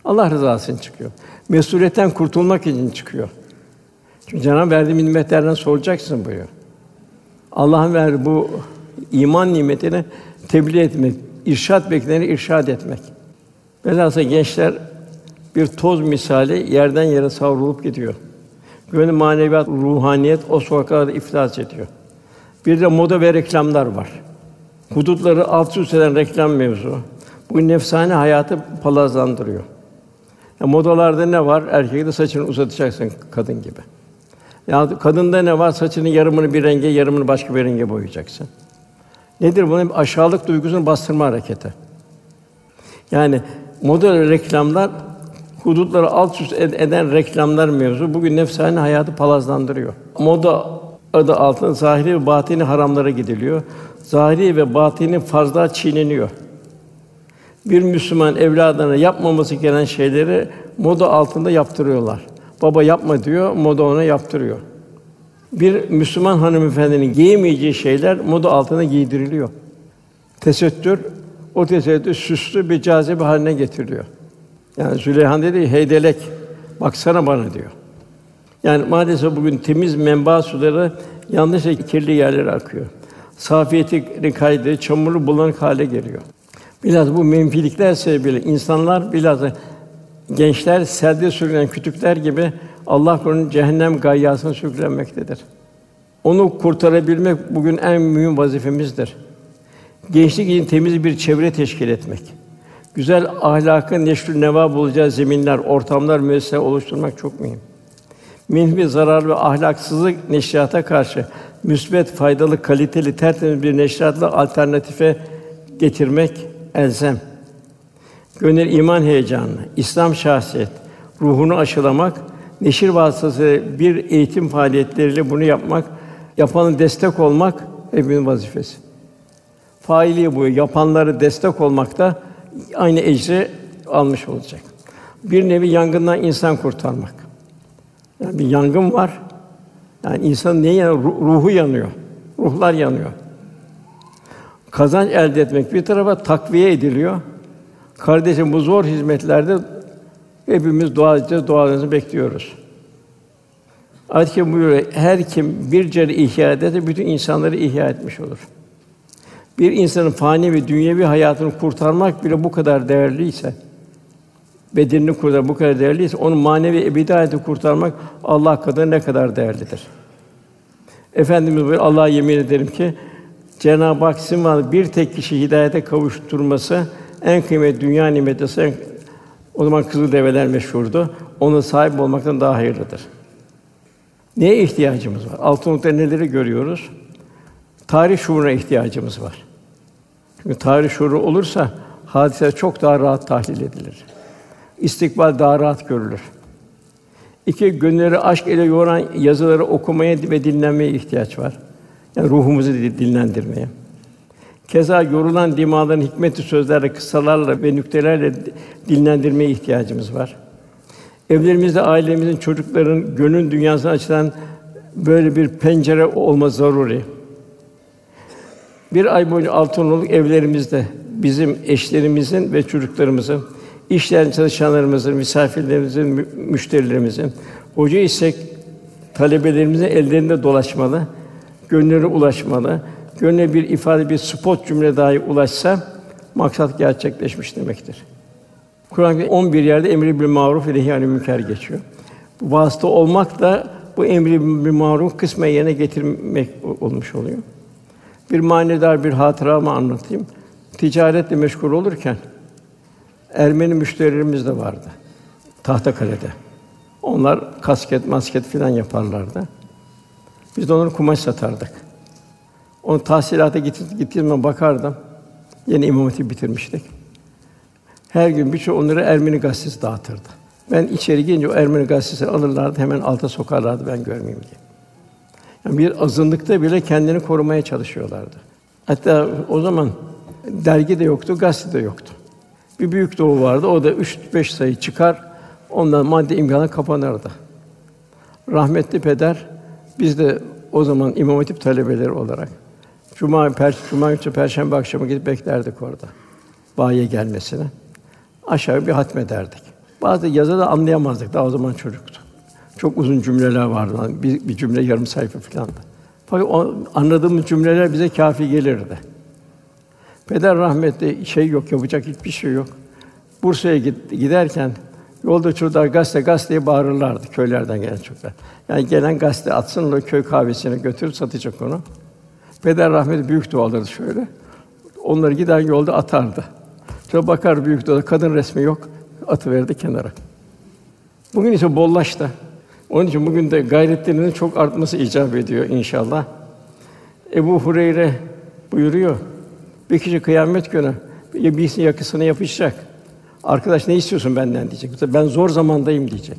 Allah rızası için çıkıyor. Mesuliyetten kurtulmak için çıkıyor. Çünkü Cenab-ı verdiği nimetlerden soracaksın buyuruyor. Allah'ın verdiği bu iman nimetini tebliğ etmek, irşad bekleneni irşad etmek. Velhâsıl gençler bir toz misali yerden yere savrulup gidiyor. Gönül maneviyat, ruhaniyet o sokaklarda iflas ediyor. Bir de moda ve reklamlar var. Hudutları alt üst eden reklam mevzu. Bu nefsane hayatı palazlandırıyor. Ya modalarda ne var? Erkekte saçını uzatacaksın kadın gibi. Ya kadında ne var? Saçının yarımını bir renge, yarımını başka bir renge boyayacaksın. Nedir bu? Aşağılık duygusunu bastırma hareketi. Yani moda reklamlar hudutları alt üst eden reklamlar mevzu bugün nefsane hayatı palazlandırıyor. Moda adı altında zahiri ve batini haramlara gidiliyor. Zahiri ve batini fazla çiğneniyor. Bir Müslüman evladına yapmaması gereken şeyleri moda altında yaptırıyorlar. Baba yapma diyor, moda ona yaptırıyor. Bir Müslüman hanımefendinin giyemeyeceği şeyler moda altına giydiriliyor. Tesettür, o tesettür süslü bir cazibe haline getiriliyor. Yani Züleyha dedi heydelek, baksana bana diyor. Yani maalesef bugün temiz menba suları yanlış kirli yerlere akıyor. Safiyeti kaydı, çamurlu bulanık hale geliyor. Biraz bu menfilikler sebebiyle insanlar biraz gençler selde sürülen kütükler gibi Allah korusun cehennem gayyasına sürüklenmektedir. Onu kurtarabilmek bugün en mühim vazifemizdir. Gençlik için temiz bir çevre teşkil etmek. Güzel ahlakın neşrü neva bulacağı zeminler, ortamlar, müessese oluşturmak çok mühim. Minfi zarar ve ahlaksızlık neşriyata karşı müsbet, faydalı, kaliteli, tertemiz bir neşriyatla alternatife getirmek elzem. Gönül iman heyecanı, İslam şahsiyet, ruhunu aşılamak, neşir vasıtası bir eğitim faaliyetleriyle bunu yapmak, yapanın destek olmak hepimizin vazifesi. Faili bu, yapanları destek olmak da aynı ecri almış olacak. Bir nevi yangından insan kurtarmak. Yani bir yangın var. Yani insan niye yanıyor? Ruhu yanıyor. Ruhlar yanıyor. Kazanç elde etmek bir tarafa takviye ediliyor. Kardeşim bu zor hizmetlerde hepimiz dua edeceğiz, dualarınızı bekliyoruz. Ayet-i buyuruyor, her kim bir ceri ihya ederse bütün insanları ihya etmiş olur. Bir insanın fani ve dünyevi hayatını kurtarmak bile bu kadar değerliyse, bedenini kurtarmak bu kadar değerliyse, onun manevi ebedi hayatını kurtarmak Allah kadar ne kadar değerlidir. Efendimiz buyuruyor, Allah'a yemin ederim ki Cenab-ı Hak sizin bir tek kişi hidayete kavuşturması en kıymetli dünya nimeti o zaman kızıl develer meşhurdu. Onun sahip olmaktan daha hayırlıdır. Neye ihtiyacımız var? Altın nokta neleri görüyoruz? Tarih şuuruna ihtiyacımız var. Çünkü tarih şuuru olursa hadiseler çok daha rahat tahlil edilir. İstikbal daha rahat görülür. İki, gönülleri aşk ile yoğuran yazıları okumaya ve dinlenmeye ihtiyaç var. Yani ruhumuzu dinlendirmeye. Keza yorulan dimaların hikmetli sözlerle, kıssalarla ve nüktelerle dinlendirmeye ihtiyacımız var. Evlerimizde ailemizin, çocukların gönül dünyasına açılan böyle bir pencere olma zaruri. Bir ay boyunca altı onluluk evlerimizde bizim eşlerimizin ve çocuklarımızın, işleyen çalışanlarımızın, misafirlerimizin, müşterilerimizin, hoca isek talebelerimizin ellerinde dolaşmalı, gönlüne ulaşmalı. Gönlüne bir ifade, bir spot cümle dahi ulaşsa maksat gerçekleşmiş demektir. Kur'an-ı 11 yerde emri bil maruf ve nehy münker geçiyor. Bu vasıta olmak da bu emri bil maruf kısmen yerine getirmek olmuş oluyor. Bir manidar bir hatıramı anlatayım. Ticaretle meşgul olurken Ermeni müşterilerimiz de vardı. Tahtakale'de. Onlar kasket, masket filan yaparlardı. Biz de onları kumaş satardık. Onu tahsilata gittiğim bakardım. Yeni İmam Hatip bitirmiştik. Her gün birçok onları Ermeni gazetesi dağıtırdı. Ben içeri girince o Ermeni gazetesini alırlardı, hemen alta sokarlardı ben görmeyeyim diye. Yani bir azınlıkta bile kendini korumaya çalışıyorlardı. Hatta o zaman dergi de yoktu, gazete de yoktu. Bir büyük doğu vardı. O da üç beş sayı çıkar. Ondan madde imkanı kapanırdı. Rahmetli peder biz de o zaman İmam Hatip talebeleri olarak cuma per cuma günü perşembe akşamı gidip beklerdik orada. Bayiye gelmesini. Aşağı bir hatmederdik. Bazı yazı da anlayamazdık. Daha o zaman çocuktu. Çok uzun cümleler vardı. Bir, bir cümle yarım sayfa filandı. Fakat o, anladığımız cümleler bize kafi gelirdi. Peder rahmetli şey yok, yapacak hiçbir şey yok. Bursa'ya giderken yolda çocuklar gazete gazeteye bağırırlardı köylerden gelen çocuklar. Yani gelen gazete atsın o köy kahvesine götürüp satacak onu. Peder rahmetli büyük duaları şöyle. Onları giden yolda atardı. Sonra bakar büyük dua kadın resmi yok. Atı verdi kenara. Bugün ise bollaştı. Onun için bugün de gayretlerinin çok artması icap ediyor inşallah. Ebu Hureyre buyuruyor. Bir kişi kıyamet günü birisinin yakısına yapışacak. Arkadaş ne istiyorsun benden diyecek. Ben zor zamandayım diyecek.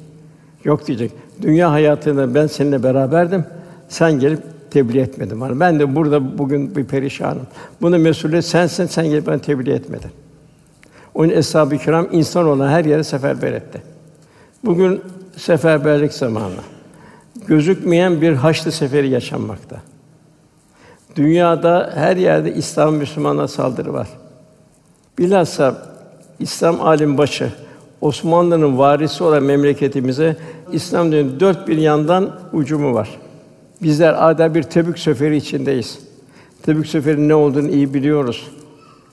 Yok diyecek. Dünya hayatında ben seninle beraberdim. Sen gelip tebliğ etmedin bana. Ben de burada bugün bir perişanım. Bunu mesuliyet sensin, sen gelip bana tebliğ etmedin. Onun eshab-ı kiram insan olan her yere seferber etti. Bugün seferberlik zamanı. Gözükmeyen bir haçlı seferi yaşanmakta. Dünyada her yerde İslam Müslümana saldırı var. Bilhassa İslam alim başı Osmanlı'nın varisi olan memleketimize İslam dinin dört bir yandan ucumu var. Bizler adeta bir Tebük seferi içindeyiz. Tebük seferinin ne olduğunu iyi biliyoruz.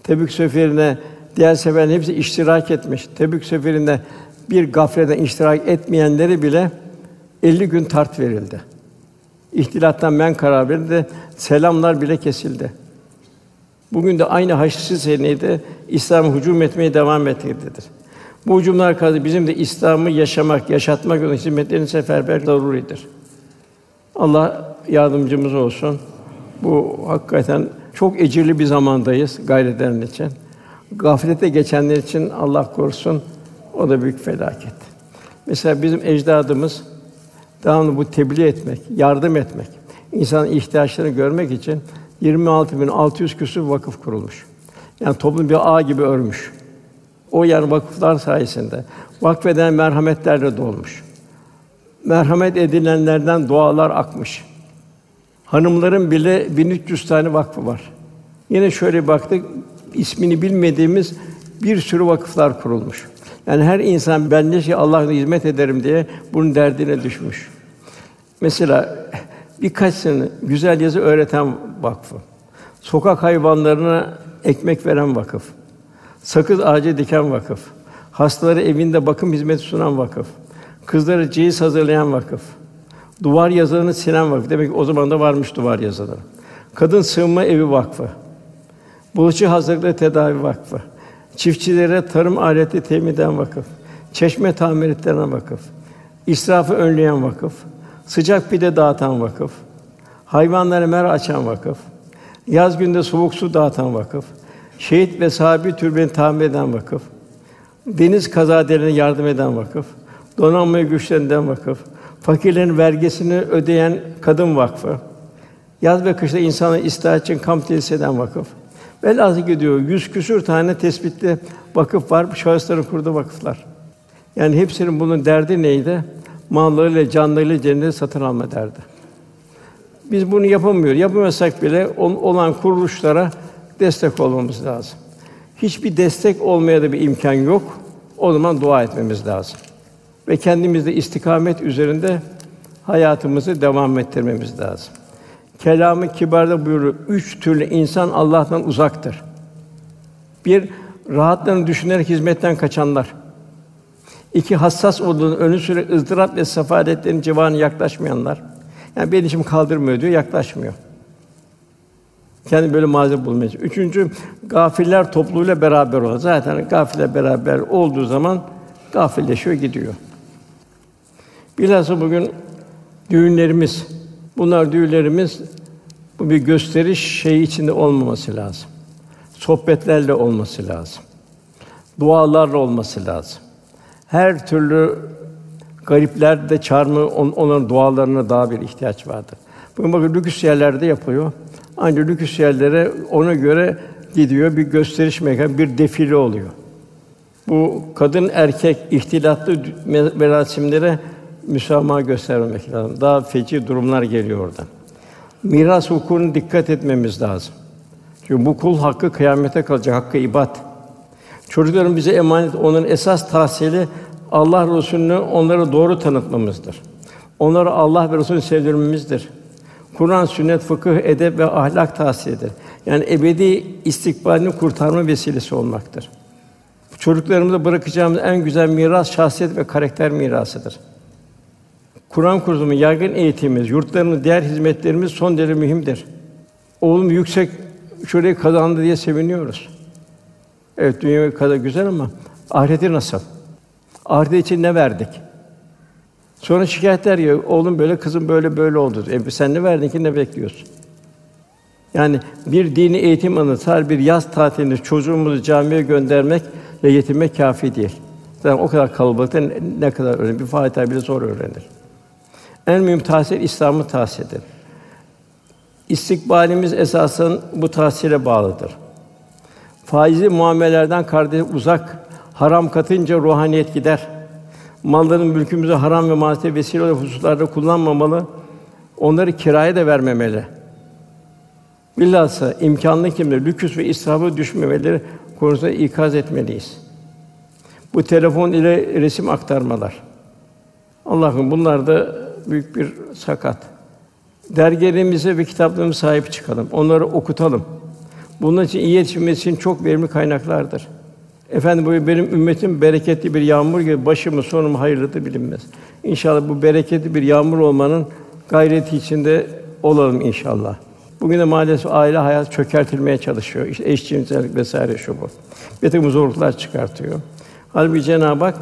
Tebük seferine diğer seferlerin hepsi iştirak etmiş. Tebük seferinde bir gafleden iştirak etmeyenleri bile 50 gün tart verildi. İhtilattan men karar verildi. Selamlar bile kesildi. Bugün de aynı Haçlı seneyde İslam hücum etmeye devam etmektedir. Bu hücumlar karşı bizim de İslam'ı yaşamak, yaşatmak yolunda hizmetlerin seferber zaruridir. Allah yardımcımız olsun. Bu hakikaten çok ecirli bir zamandayız gayret eden için. Gaflete geçenler için Allah korusun o da büyük felaket. Mesela bizim ecdadımız devamlı bu tebliğ etmek, yardım etmek, insanın ihtiyaçlarını görmek için 26.600 küsur vakıf kurulmuş. Yani toplum bir ağ gibi örmüş. O yani vakıflar sayesinde vakfeden merhametlerle dolmuş. Merhamet edilenlerden dualar akmış. Hanımların bile 1300 tane vakfı var. Yine şöyle baktık, ismini bilmediğimiz bir sürü vakıflar kurulmuş. Yani her insan ben ne şey Allah'a hizmet ederim diye bunun derdine düşmüş. Mesela birkaç sene güzel yazı öğreten vakfı. Sokak hayvanlarına ekmek veren vakıf. Sakız ağacı diken vakıf. Hastaları evinde bakım hizmeti sunan vakıf. Kızları ceyiz hazırlayan vakıf. Duvar yazılarını silen vakıf. Demek ki o zaman da varmış duvar yazıları. Kadın sığınma evi vakfı. Bulaşıcı hazırlıklı tedavi vakfı. Çiftçilere tarım aleti temin eden vakıf. Çeşme tamir ettiren vakıf. İsrafı önleyen vakıf. Sıcak pide dağıtan vakıf. Hayvanlara mer açan vakıf. Yaz günde soğuk su dağıtan vakıf. Şehit ve sahabi türbeni tamir eden vakıf. Deniz kazadelerine yardım eden vakıf. Donanmayı güçlendiren vakıf. Fakirlerin vergisini ödeyen kadın vakfı. Yaz ve kışta insanı istirahat için kamp tesis eden vakıf. Velhâsıl gidiyor. Yüz küsür tane tespitli vakıf var. Şahısların kurduğu vakıflar. Yani hepsinin bunun derdi neydi? Mallarıyla, canlarıyla cenneti satın alma derdi. Biz bunu yapamıyoruz. Yapamazsak bile olan kuruluşlara destek olmamız lazım. Hiçbir destek olmaya da bir imkan yok. O zaman dua etmemiz lazım. Ve kendimizde istikamet üzerinde hayatımızı devam ettirmemiz lazım. Kelamı kibarda buyuruyor. Üç türlü insan Allah'tan uzaktır. Bir, rahatlarını düşünerek hizmetten kaçanlar. İki, hassas olduğunu önü süre ızdırap ve sefaletlerin civarına yaklaşmayanlar. Yani benim işim kaldırmıyor diyor, yaklaşmıyor. Kendi böyle malzeme bulmaya Üçüncü, gafiller topluluğuyla beraber olan. Zaten gafiller beraber olduğu zaman gafilleşiyor, gidiyor. Bilhassa bugün düğünlerimiz, bunlar düğünlerimiz bu bir gösteriş şeyi içinde olmaması lazım. Sohbetlerle olması lazım. Dualarla olması lazım. Her türlü garipler de çağırma on, onların dualarına daha bir ihtiyaç vardır. Bugün bakın lüks yerlerde yapıyor. Ancak lüks yerlere ona göre gidiyor bir gösteriş mekanı, bir defile oluyor. Bu kadın erkek ihtilatlı merasimlere müsamaha göstermemek lazım. Daha feci durumlar geliyor oradan. Miras hukukuna dikkat etmemiz lazım. Çünkü bu kul hakkı kıyamete kalacak, hakkı ibad. Çocukların bize emanet, onun esas tahsili Allah Resulü'nü onlara doğru tanıtmamızdır. Onları Allah ve Resulü sevdirmemizdir. Kur'an, sünnet, fıkıh, edep ve ahlak tahsilidir. Yani ebedi istikbalini kurtarma vesilesi olmaktır. Çocuklarımıza bırakacağımız en güzel miras şahsiyet ve karakter mirasıdır. Kur'an kursumu, yaygın eğitimimiz, yurtlarımız, diğer hizmetlerimiz son derece mühimdir. Oğlum yüksek şurayı kazandı diye seviniyoruz. Evet, dünya kadar güzel ama ahireti nasıl? Ahiret için ne verdik? Sonra şikayetler ya, oğlum böyle, kızım böyle böyle oldu. E sen ne verdin ki ne bekliyorsun? Yani bir dini eğitim anı, bir yaz tatilinde çocuğumuzu camiye göndermek ve yetinmek kafi değil. Zaten o kadar kalabalıkta ne kadar öğrenir? Bir Fatiha bile zor öğrenir. En mühim tahsil İslam'ı tahsildir. İstikbalimiz esasen bu tahsile bağlıdır. Faizli muamellerden kardeş uzak, haram katınca ruhaniyet gider. Malların mülkümüzü haram ve maalesef vesile olan hususlarda kullanmamalı. Onları kiraya da vermemeli. Bilhassa imkanlı kimler lüküs ve israfa düşmemeleri konusunda ikaz etmeliyiz. Bu telefon ile resim aktarmalar. Allah'ım bunlar da büyük bir sakat. Dergilerimize ve kitaplarımıza sahip çıkalım. Onları okutalım. Bunun için iyi yetişmesi için çok verimli kaynaklardır. Efendim bu benim ümmetim bereketli bir yağmur gibi başımı sonumu hayırlıdır bilinmez. İnşallah bu bereketli bir yağmur olmanın gayreti içinde olalım inşallah. Bugün de maalesef aile hayat çökertilmeye çalışıyor. İşte eşcinsellik vesaire şu bu. Bir takım zorluklar çıkartıyor. Halbuki Cenab-ı Hak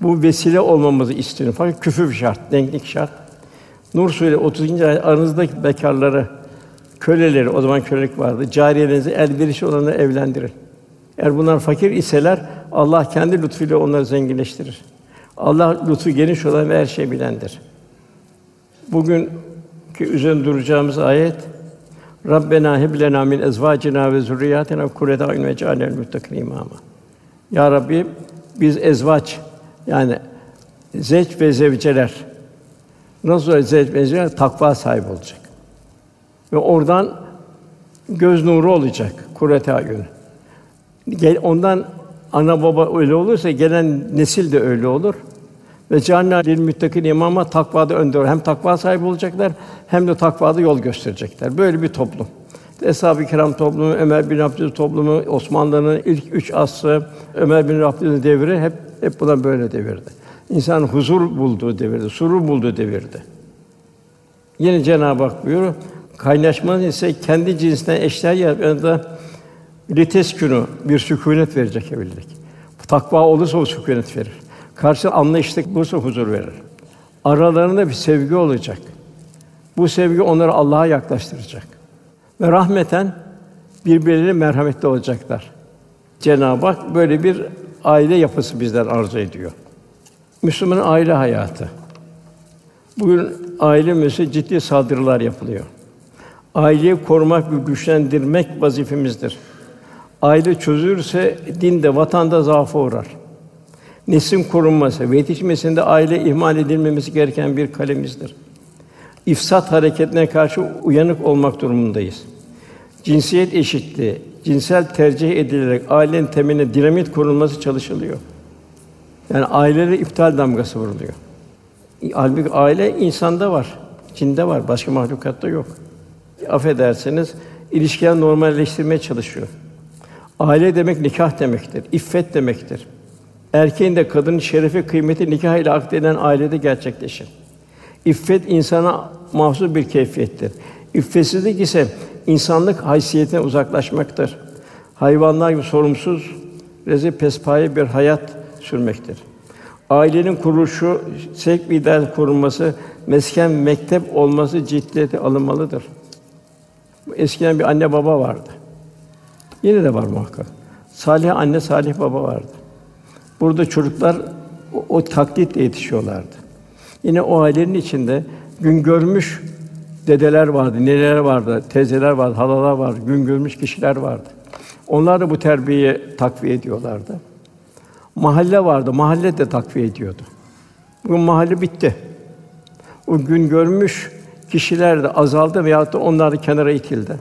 bu vesile olmamızı istiyor. Fakat küfür şart, denklik şart. Nur Suresi 30. ayet aranızdaki bekarları, köleleri, o zaman kölelik vardı. Cariyelerinizi elverişli olanları evlendirin. Eğer bunlar fakir iseler Allah kendi lütfuyla onları zenginleştirir. Allah lütfu geniş olan ve her şeyi bilendir. Bugün ki üzerinde duracağımız ayet Rabbena heb lena min ezvacina ve zurriyatina kurrete ayun ve cealnel muttakin imama. Ya Rabbi biz ezvaç yani zevç ve zevceler nasıl zevç ve zevceler takva sahibi olacak. Ve oradan göz nuru olacak kurrete ayun. Gel ondan ana baba öyle olursa gelen nesil de öyle olur. Ve cehennem lil müttakin imama takvada önde hem takva sahibi olacaklar hem de takvada yol gösterecekler. Böyle bir toplum. Eshab-ı Kiram toplumu, Ömer bin Abdülaziz toplumu, Osmanlı'nın ilk üç asrı, Ömer bin Abdülaziz'in devri hep hep buna böyle devirdi. İnsan huzur bulduğu devirdi, surur bulduğu devirdi. Yine Cenab-ı Hak buyuruyor, kaynaşmanın ise kendi cinsinden eşler yaratmanında liteskünü bir sükûnet verecek evlilik. Takva olursa o sükûnet verir. Karşı anlayışlık bulursa huzur verir. Aralarında bir sevgi olacak. Bu sevgi onları Allah'a yaklaştıracak. Ve rahmeten birbirlerine merhametli olacaklar. Cenab-ı Hak böyle bir aile yapısı bizden arzu ediyor. Müslümanın aile hayatı. Bugün aile ailemize ciddi saldırılar yapılıyor. Aileyi korumak ve güçlendirmek vazifemizdir. Aile çözülürse din de vatan da zaafa uğrar. Neslin korunması ve yetişmesinde aile ihmal edilmemesi gereken bir kalemizdir. İfsat hareketine karşı uyanık olmak durumundayız. Cinsiyet eşitliği, cinsel tercih edilerek ailenin temeline dinamit kurulması çalışılıyor. Yani ailelere iptal damgası vuruluyor. Halbuki aile insanda var, cinde var, başka mahlukatta yok. Affedersiniz, ilişkiler normalleştirmeye çalışıyor. Aile demek nikah demektir, iffet demektir. Erkeğin de kadının şerefi, kıymeti nikah ile akdedilen ailede gerçekleşir. İffet insana mahsus bir keyfiyettir. İffetsizlik ise insanlık haysiyetine uzaklaşmaktır. Hayvanlar gibi sorumsuz, rezil pespaye bir hayat sürmektir. Ailenin kuruluşu, sevk ve ideal korunması, mesken mektep olması ciddiyete alınmalıdır. Eskiden bir anne baba vardı. Yine de var muhakkak. Salih anne, salih baba vardı. Burada çocuklar o, o taklitle yetişiyorlardı. Yine o ailenin içinde gün görmüş dedeler vardı, neler vardı, teyzeler vardı, halalar vardı, gün görmüş kişiler vardı. Onlar da bu terbiyeyi takviye ediyorlardı. Mahalle vardı, mahalle de takviye ediyordu. Bugün mahalle bitti. O gün görmüş kişiler de azaldı veya da onlar da kenara itildi.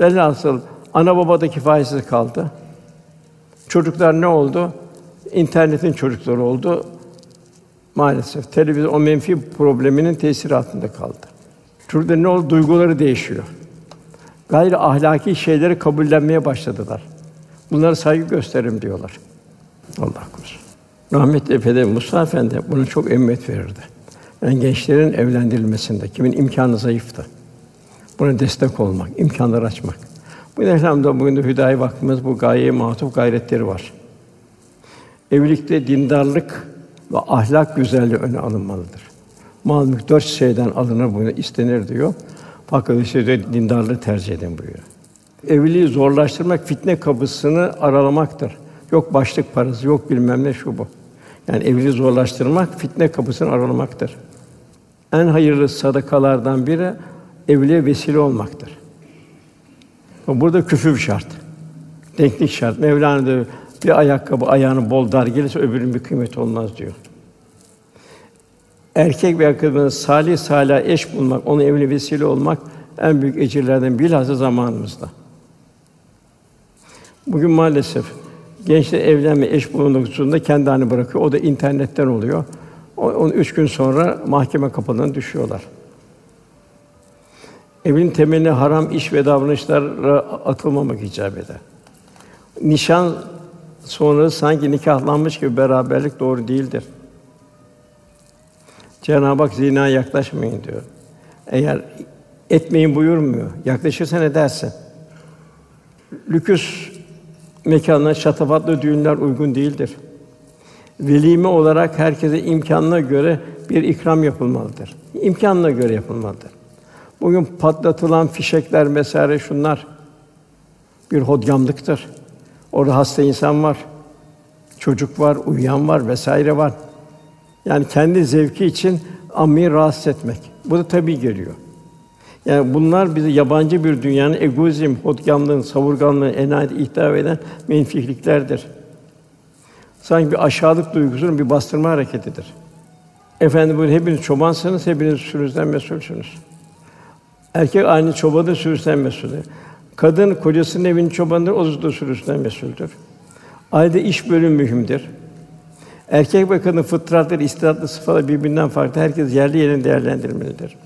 Velhasıl ana baba da kaldı. Çocuklar ne oldu? İnternetin çocukları oldu. Maalesef televizyon o menfi probleminin tesiri altında kaldı. Çocuklar ne oldu? Duyguları değişiyor. Gayri ahlaki şeyleri kabullenmeye başladılar. Bunlara saygı gösterim diyorlar. Allah korusun. Rahmetli Efendi Musa Efendi buna çok emniyet verirdi. Yani gençlerin evlendirilmesinde kimin imkanı zayıftı. Buna destek olmak, imkanlar açmak. Bu elhamdülillah bugün de Hüdayi Vakfımız bu gayeye matuf gayretleri var. Evlilikte dindarlık ve ahlak güzelliği öne alınmalıdır. Mal mülk dört şeyden alınır bunu istenir diyor. Fakat işte de dindarlığı tercih edin buyuruyor. Evliliği zorlaştırmak fitne kapısını aralamaktır. Yok başlık parası, yok bilmem ne şu bu. Yani evliliği zorlaştırmak fitne kapısını aralamaktır. En hayırlı sadakalardan biri evliliğe vesile olmaktır. Burada küfür şart. Denklik şart. Mevlana diyor, bir ayakkabı ayağını bol dar gelirse öbürünün bir kıymeti olmaz diyor. Erkek veya kadının salih salih eş bulmak, onu evli vesile olmak en büyük ecirlerden bilhassa zamanımızda. Bugün maalesef gençler evlenme, eş bulunduklarında kendi halini bırakıyor. O da internetten oluyor. Onun üç gün sonra mahkeme kapılarına düşüyorlar. Evin temeline haram iş ve davranışlara atılmamak icap eder. Nişan sonra sanki nikahlanmış gibi beraberlik doğru değildir. Cenab-ı Hak zina yaklaşmayın diyor. Eğer etmeyin buyurmuyor. Yaklaşırsan edersin. Lüküs mekanına şatafatlı düğünler uygun değildir. Velime olarak herkese imkanına göre bir ikram yapılmalıdır. İmkanına göre yapılmalıdır. Bugün patlatılan fişekler mesare şunlar bir hodgamlıktır. Orada hasta insan var, çocuk var, uyuyan var vesaire var. Yani kendi zevki için ammi rahatsız etmek. Bu da tabii geliyor. Yani bunlar bizi yabancı bir dünyanın egoizm, hodgamlığın, savurganlığın, enayet ihtiva eden menfiliklerdir. Sanki bir aşağılık duygusunun bir bastırma hareketidir. Efendim bu hepiniz çobansınız, hepiniz sürünüzden mesulsünüz. Erkek aynı çobanın sürüsünden mesuldür. Kadın kocasının evinin çobanıdır, o da sürüsünden mesuldür. Ailede iş bölüm mühimdir. Erkek ve kadın fıtratları, istidatlı sıfatları birbirinden farklı. Herkes yerli yerine değerlendirmelidir.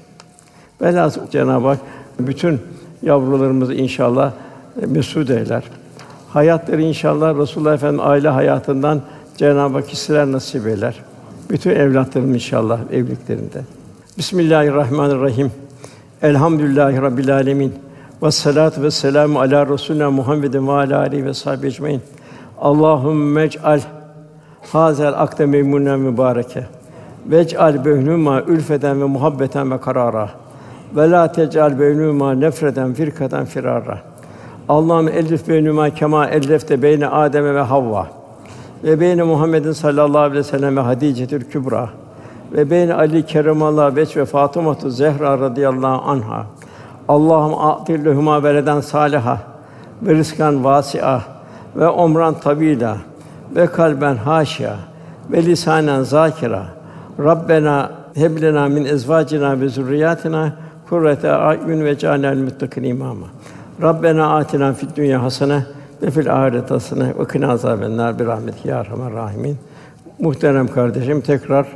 Velhâsıl Cenab-ı Hak bütün yavrularımızı inşallah mesûd eyler. Hayatları inşallah Resulullah Efendimiz aile hayatından Cenab-ı Hak hisseler nasip eyler. Bütün evlatlarım inşallah evliliklerinde. Bismillahirrahmanirrahim. Elhamdülillahi Rabbil alemin. Ve salatu ve selamu ala Resulina Muhammedin ve ala alihi ve sahbihi ecmaîn. Allahümme ec'al hazel akde meymunen mübareke. Ve ec'al beynuma ülfeden ve muhabbeten ve karara. Ve la tec'al beynuma nefreden firkaten firara. Allah'ım elif beynuma kema ellefte beyne Adem ve Havva ve beyne Muhammedin sallallahu aleyhi ve sellem ve Hadice'tül Kübra ve beyne Ali keremallahu veç ve Fatıma Zehra radıyallahu anha. Allah'ım atil lehuma veleden saliha ve rızkan vasi'a ve umran tabila ve kalben haşia ve lisanen zakira. Rabbena heb lena min ezvacina ve zurriyatina kurrete a'yun ve cealnel muttakin imama. Rabbena atina fid dünya hasene ve fil ahireti hasene ve kina azabennar bir rahmet ya erhamer rahimin. Muhterem kardeşim tekrar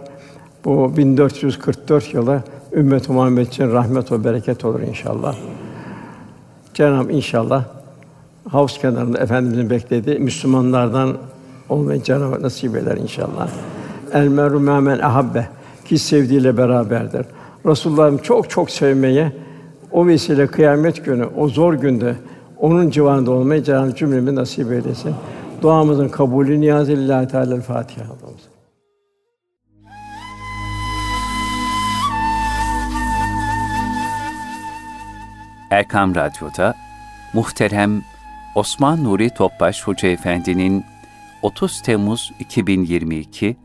bu 1444 yılı ümmet Muhammed için rahmet ve bereket olur inşallah. Cenab-ı inşallah havuz kenarında efendimizin beklediği Müslümanlardan olmayı Cenab-ı nasip eder inşallah. El meru men ahabbe ki sevdiğiyle beraberdir. Resulullah'ım çok çok sevmeye o vesile kıyamet günü o zor günde onun civarında olmayı Cenab-ı cümlemize nasip eylesin. Duamızın kabulü niyaz lillahi teala Fatiha. Erkam Radyo'da muhterem Osman Nuri Topbaş Hoca Efendi'nin 30 Temmuz 2022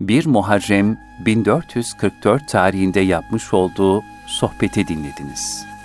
1 Muharrem 1444 tarihinde yapmış olduğu sohbeti dinlediniz.